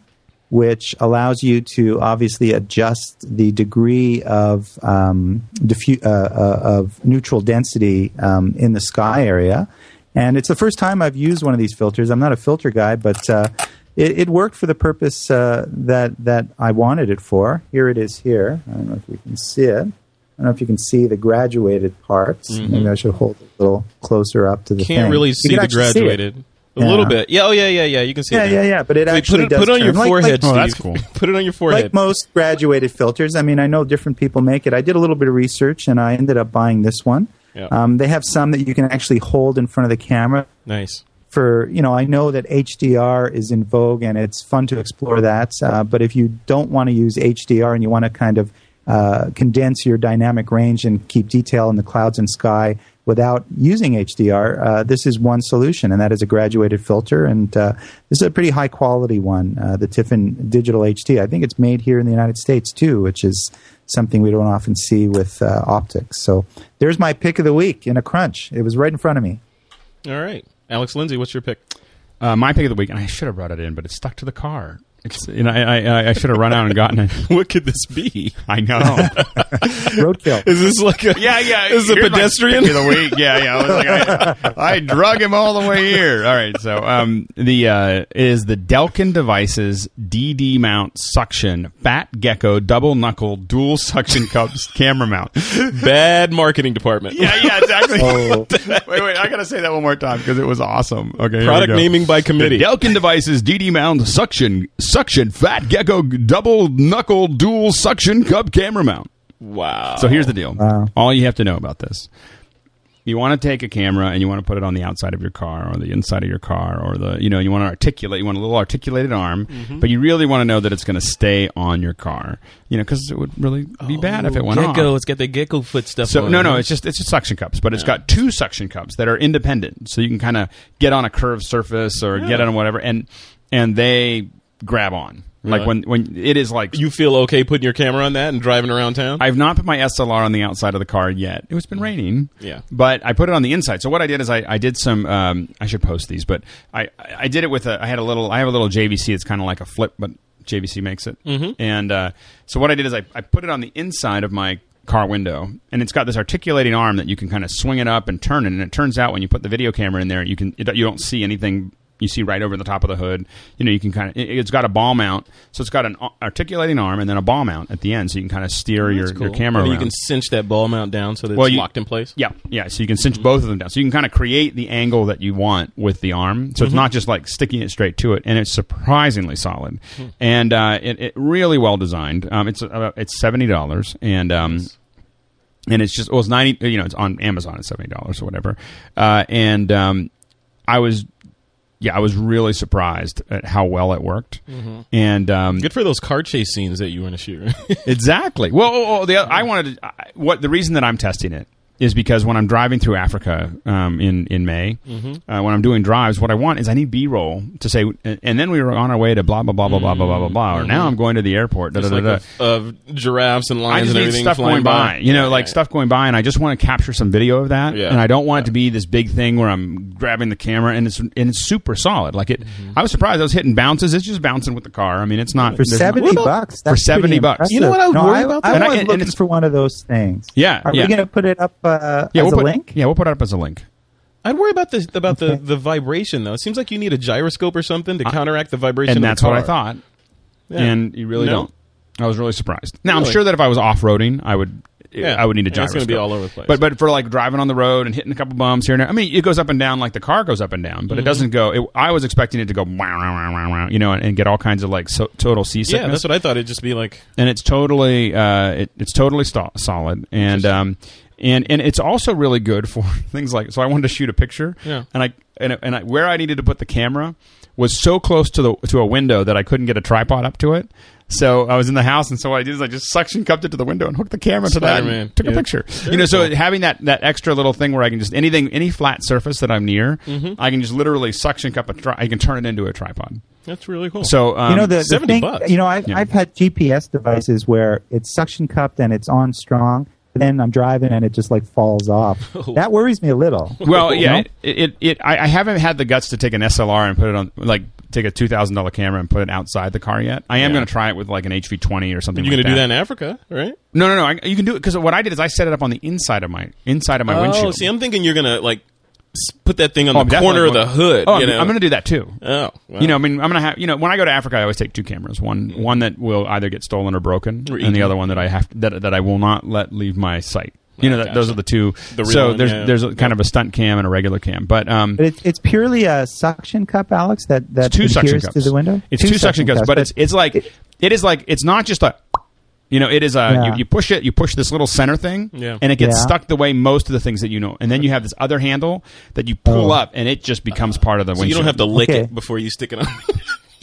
which allows you to obviously adjust the degree of um, diffu- uh, uh, of neutral density um, in the sky area. And it's the first time I've used one of these filters. I'm not a filter guy, but uh, it, it worked for the purpose uh, that that I wanted it for. Here it is. Here, I don't know if you can see it. I don't know if you can see the graduated parts. Maybe I should hold it a little closer up to the.
Can't
thing.
really see
can
the
actually see
graduated. A
Yeah.
little bit. Yeah. Oh, yeah, yeah, yeah. You can see
Yeah,
it.
yeah,
now.
yeah. But it
Wait,
actually
put it,
does
put it on your
turn. Like-
forehead,
like-
Oh, that's cool. *laughs*
Put it on your forehead.
like most graduated filters, I mean, I know different people make it. I did a little bit of research, and I ended up buying this one.
Yeah.
Um, they have some that you can actually hold in front of the camera.
nice.
For you know, I know that HDR is in vogue, and it's fun to explore that. Uh, but if you don't want to use HDR and you want to kind of uh, condense your dynamic range and keep detail in the clouds and sky without using HDR, uh, this is one solution, and that is a graduated filter. And uh, this is a pretty high quality one, uh, the Tiffen Digital HT. I think it's made here in the United States too, which is something we don't often see with uh, optics. So there's my pick of the week in a crunch. It was right in front of me.
All right. Alex Lindsay, what's your pick?
Uh, my pick of the week, and I should have brought it in, but it's stuck to the car. It's, you know, I, I, I should have run out and gotten it. *laughs*
What could this be?
I know. *laughs*
Roadkill.
Is this like a
yeah, yeah.
Is a pedestrian?
pick of the week. Yeah, yeah. I, was like, I, *laughs* I drug him all the way here. All right. So, um, the uh, is the Delkin Devices DD mount suction fat gecko double knuckle dual suction cups camera mount.
bad marketing department?
Yeah, yeah, exactly.
Oh.
wait, wait. I gotta say that one more time because it was awesome. Okay.
Product naming by
The
committee.
Delkin Devices DD mount suction suction fat gecko double knuckle dual suction cup camera mount.
wow.
So here's the deal.
Wow.
All you have to know about this. You want to take a camera and you want to put it on the outside of your car or the inside of your car or the you know you want to articulate you want a little articulated arm
Mm-hmm.
but you really want to know that it's going to stay on your car you know because it would really be bad if it went
gecko.
off.
It's got the gecko foot stuff.
So
on
no,
it.
no, it's just it's just suction cups, but it's got two suction cups that are independent, so you can kind of get on a curved surface or get on whatever, and and they grab on like when when it is like
you feel okay putting your camera on that and driving around town.
I've not put my SLR on the outside of the car yet. It's been raining.
Yeah.
But I put it on the inside. So what I did is I, I did some. Um, I should post these, but I I did it with a. I had a little. I have a little JVC. It's kind of like a flip, but JVC makes it. Mm-hmm. And uh, so what I did is I I put it on the inside of my car window and it's got this articulating arm that you can kind of swing it up and turn it and it turns out when you put the video camera in there you can it, you don't see anything you see right over the top of the hood you know you can kind of it, it's got a ball mount so it's got an articulating arm and then a ball mount at the end so you can kind of steer your,
That's
your camera
And
around.
you can cinch that ball mount down so that
Well,
it's
you-
locked in place.
Yeah, yeah. So you can cinch both of them down. So you can kind of create the angle that you want with the arm. So it's not just like sticking it straight to it, and it's surprisingly solid, and uh, it, it really well designed. Um, it's uh, it's seventy dollars, and um, and it's just well, it's ninety. You know, it's on Amazon. It's seventy dollars or whatever, uh, and um, I was. Yeah, I was really surprised at how well it worked, and um,
Good for those car chase scenes that you want to shoot.
Exactly. Well, oh, oh, the, I wanted to, I- what the reason that I'm testing it is because when I'm driving through Africa um, in in May,
Mm-hmm.
uh, when I'm doing drives, what I want is I need B-roll to say, and then we were on our way to blah blah blah blah blah blah blah blah blah, or now I'm going to the airport. Da, da,
Just
da,
like
da.
of, of giraffes and
I
lions
just
and
need
everything
stuff going by, you know,
Yeah,
like
yeah.
stuff going by, and I just want to capture some video of that,
Yeah.
and I don't want it to be this big thing where I'm grabbing the camera and it's and it's super solid. Like it,
Mm-hmm.
I was surprised. I was hitting bounces. It's just bouncing with the car. I mean, it's not
For
there's not-
seventy
about-
bucks.
for 70
pretty
bucks.
You know what I would
no,
worry
I,
about
I,
that?
And I-
was
and
looking
it's-
for one of those things.
Yeah,
Are we going to put it up uh,
yeah,
as
we'll
a
put,
link?
Yeah, we'll put it up as a link.
I'd worry about the about the,
Okay.
the vibration though. It seems like you need a gyroscope or something to counteract the vibration.
and
of
that's
the
what I thought.
Yeah.
And you really
No?
don't. I was really surprised. Now I'm sure that if I was off roading, I would.
Yeah.
I would need a gyroscope.
it's gonna be all over the place.
But but for like driving on the road and hitting a couple bumps here and there, I mean, it goes up and down like the car goes up and down,
Mm-hmm.
but it doesn't go. It, I was expecting it to go wow wow wow wow, you know, and, and get all kinds of like so, total seasickness.
Yeah, that's what I thought. It'd just be like
and it's totally uh, it, it's totally sto- solid and um and and it's also really good for *laughs* things like so I wanted to shoot a picture
Yeah.
and I and, and I, where I needed to put the camera was so close to the to a window that I couldn't get a tripod up to it. So I was in the house, and so what I did is I just suction cupped it to the window and hooked the camera to that,
Spider-Man.
and took a picture.
Very
you know, so
cool.
having that that extra little thing where I can just anything any flat surface that I'm near,
Mm-hmm.
I can just literally suction cup a. Tri- I can turn it into a tripod.
that's really cool.
So um,
you know the, the
70
thing.
bucks.
You know, I've,
Yeah.
I've had GPS devices where it's suction cupped and it's on strong. But then I'm driving and it just like falls off. *laughs* Oh. That worries me a little.
Well,
You
yeah,
know?
it, it, it I, I haven't had the guts to take an SLR and put it on, like, take a two thousand dollar camera and put it outside the car yet. I am
Yeah.
going to try it with like an HV twenty or something.
you're
like
gonna do that in Africa, right?
No, no, no. I, you can do it because what I did is I set it up on the inside of my inside of my
oh,
windshield.
see, I'm thinking you're gonna like s- put that thing on
Oh, I'm
the corner of the hood.
Oh,
you
I'm,
know?
I'm going to do that too.
Oh, well.
You know, I mean, I'm gonna have. You know, when I go to Africa, I always take two cameras. One, one that will either get stolen or broken,
Or
and the other one that I have that that I will not let leave my sight. You know, that, those are the two.
The real
so
one,
there's
yeah.
there's a, kind of a stunt cam and a regular cam, but um,
But it's, it's purely a suction cup, Alex. That that
two suction cups
to the window.
It's two, suction cups, but it's it's like it is like it's not just a. You know, it is a
Yeah.
you, you push it, you push this little center thing,
Yeah.
and it gets
Yeah.
stuck the way most of the things that you know, and then you have this other handle that you pull
Oh.
up, and it just becomes uh, part of the
so
windshield.
you don't have to lick
Okay.
it before you stick it on.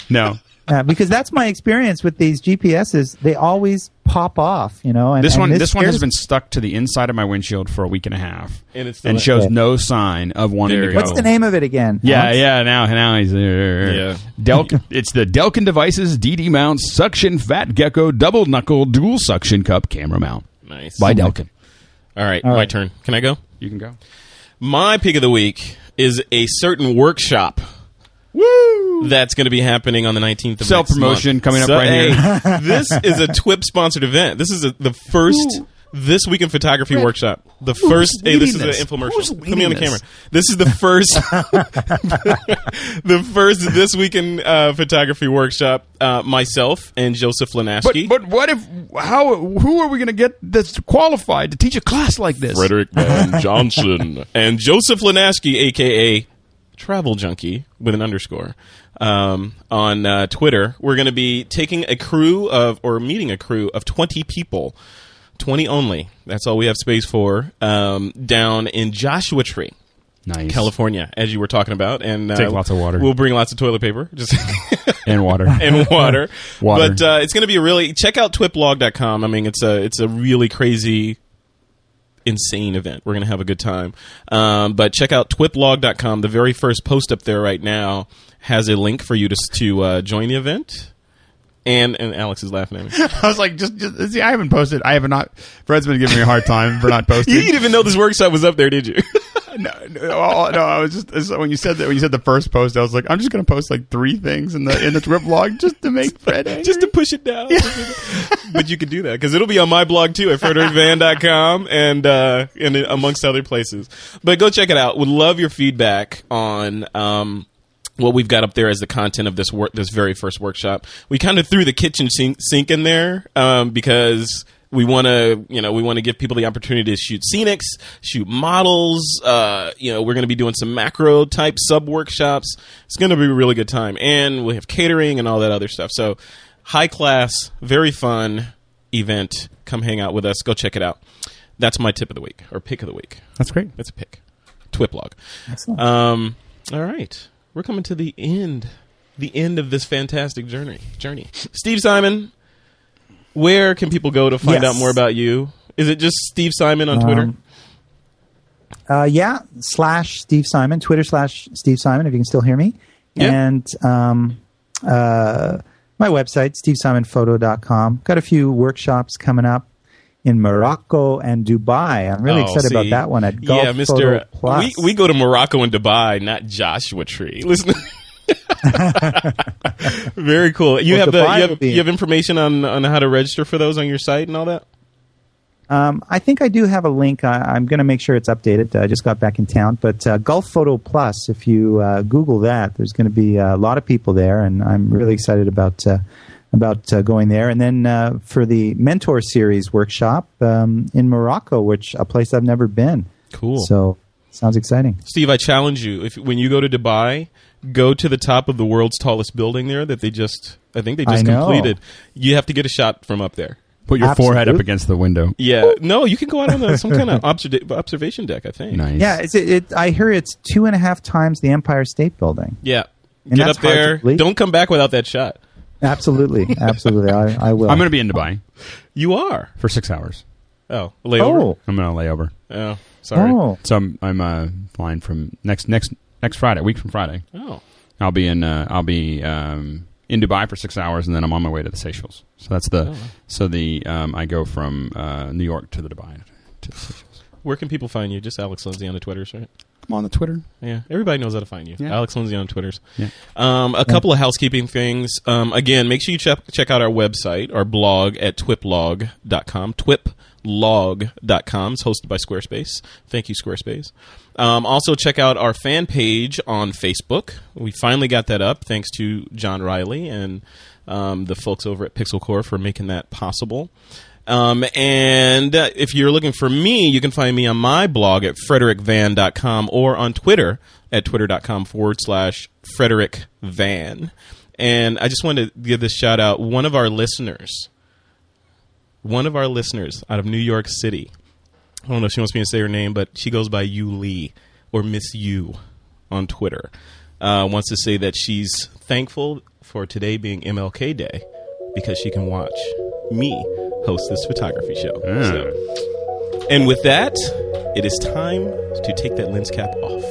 no. *laughs*
Uh, because that's my experience with these GPSs. They always pop off, you know. And,
This
and
one, this one has been stuck to the inside of my windshield for a week and a half,
And it's still
and shows no sign of wanting
There
to
you
go.
What's the name of it again?
Yeah,
Alex?
yeah. Now, now he's there.
Yeah.
Delk. *laughs* it's the Delkin Devices DD mount suction fat gecko double knuckle dual suction cup camera mount
nice.
by Delkin.
All right,
All
my turn. Can I go?
You can go.
My pick of the week is a certain workshop
Woo!
That's going to be happening on the 19th of
Self
next
promotion coming up
So,
right here. *laughs*
this is a TWIP sponsored event. This is a, the first this week in photography workshop. The first. Hey, this is
leading
an infomercial.
Who's
Put me on the
leading
camera.
this?
This is the *laughs* first. *laughs* the first this week in uh, photography workshop. Uh, myself and Joseph
But but what if how who are we going to get that's qualified to teach a class like this?
Frederick Van Johnson and Joseph Linaschke, aka Travel Junkie with an underscore, um, on uh, Twitter. We're going to be taking a crew of, or meeting a crew of 20 people, 20 only. That's all we have space for, um, down in Joshua Tree.
Nice.
California, as you were talking about, and uh,
Take lots of water.
We'll bring lots of toilet paper, just *laughs*
and water. *laughs*
and water. *laughs*
Water.
But uh, it's going to be a really check out twiplog.com. I mean, it's a it's a really crazy insane event. We're going to have a good time. Um, but check out twiplog.com. The very first post up there right now has a link for you to to uh, join the event. And and Alex is laughing at me. *laughs*
I was like, just, just see, I haven't posted. I have not. Fred's been giving me a hard time for not posting. *laughs*
you didn't even know this workshop was up there, did you? *laughs*
no, no, no, I was just it's- when you said that when you said the first post, I was like, I'm just gonna post like three things in the in the trip vlog just to make *laughs* Fred angry.
just to push it down. *laughs* but you could do that because it'll be on my blog too at frederickvan.com and uh, and amongst other places. But go check it out. Would love your feedback on um, what we've got up there as the content of this work, this very first workshop. We kind of threw the kitchen sink, sink in there um, because we want to you know we want to give people the opportunity to shoot scenics shoot models uh, you know we're going to be doing some macro type sub workshops. It's going to be a really good time. And we have catering and all that other stuff. So high class very fun event. Come hang out with us. Go check it out. That's my tip of the week or pick of the week.
That's great.
that's a pick. Twiplog
Excellent.
um, all right. We're coming to the end the end of this fantastic journey journey. Steve simon where can people go to find
Yes.
out more about you? Is it just Steve Simon on Twitter?
Um, Uh, yeah, slash Steve Simon, Twitter slash Steve Simon, if you can still hear me.
Yeah.
And um, uh, my website, stevesimonphoto.com. Got a few workshops coming up in Morocco and Dubai. I'm really
Oh,
excited
see.
about that one at Gulf
yeah,
Photo
Mister.
Plus.
We we go to Morocco and Dubai, not Joshua Tree. *laughs* Listen. *laughs* Very cool. You
Well,
have the,
Dubai
you have you have information on on how to register for those on your site and all that.
Um, I think I do have a link. I, I'm going to make sure it's updated. I just got back in town. But uh, Gulf Photo Plus, if you uh, Google that, there's going to be a lot of people there, and I'm really excited about uh, about uh, going there. And then uh, for the Mentor Series workshop um, in Morocco, which a place I've never been.
Cool.
So sounds exciting.
Steve, I challenge you. If when you go to Dubai, go to the top of the world's tallest building there that they just I think they
I
just
know.
completed. You have to get a shot from up there.
Put your forehead up against the window.
Yeah. No, you can go out on a, some kind of *laughs* observa- observation deck. I think.
Nice.
Yeah, it's, it, it, I hear it's two and a half times the Empire State Building.
Yeah.
And
Get
that's
up
hard to
there.
believe.
Don't come back without that shot.
Absolutely, *laughs* absolutely. I, I will.
I'm going to be in Dubai
You are.
for six hours.
Oh, layover.
oh,
I'm going to lay over.
Oh, sorry.
oh,
So I'm I'm uh, flying from next next next Friday, week from Friday.
Oh.
I'll be in uh, I'll be um, in Dubai for six hours, and then I'm on my way to the Seychelles. So that's the
Oh.
so the um, I go from uh, New York to the Dubai to the Seychelles.
Where can people find you? Just Alex Lindsay on the Twitters, right?
I'm on the Twitter.
Yeah, everybody knows how to find you.
Yeah.
Alex Lindsay on Twitters.
Yeah.
Um, a couple of housekeeping things. Um, again, make sure you check check out our website, our blog at twiplog.com. Twiplog.com is hosted by Squarespace. Thank you, Squarespace. Um, also, check out our fan page on Facebook. We finally got that up, thanks to John Riley and um, the folks over at Pixel Corps for making that possible. Um, and uh, if you're looking for me, you can find me on my blog at frederickvan.com or on Twitter at twitter.com forward slash Frederick Van. And I just wanted to give this shout out. One of our listeners, one of our listeners out of New York City. I don't know if she wants me to say her name, but she goes by Yu Lee or Miss Yu on Twitter. Uh, wants to say that she's thankful for today being MLK Day because she can watch me host this photography show.
Mm.
So, and with that, it is time to take that lens cap off.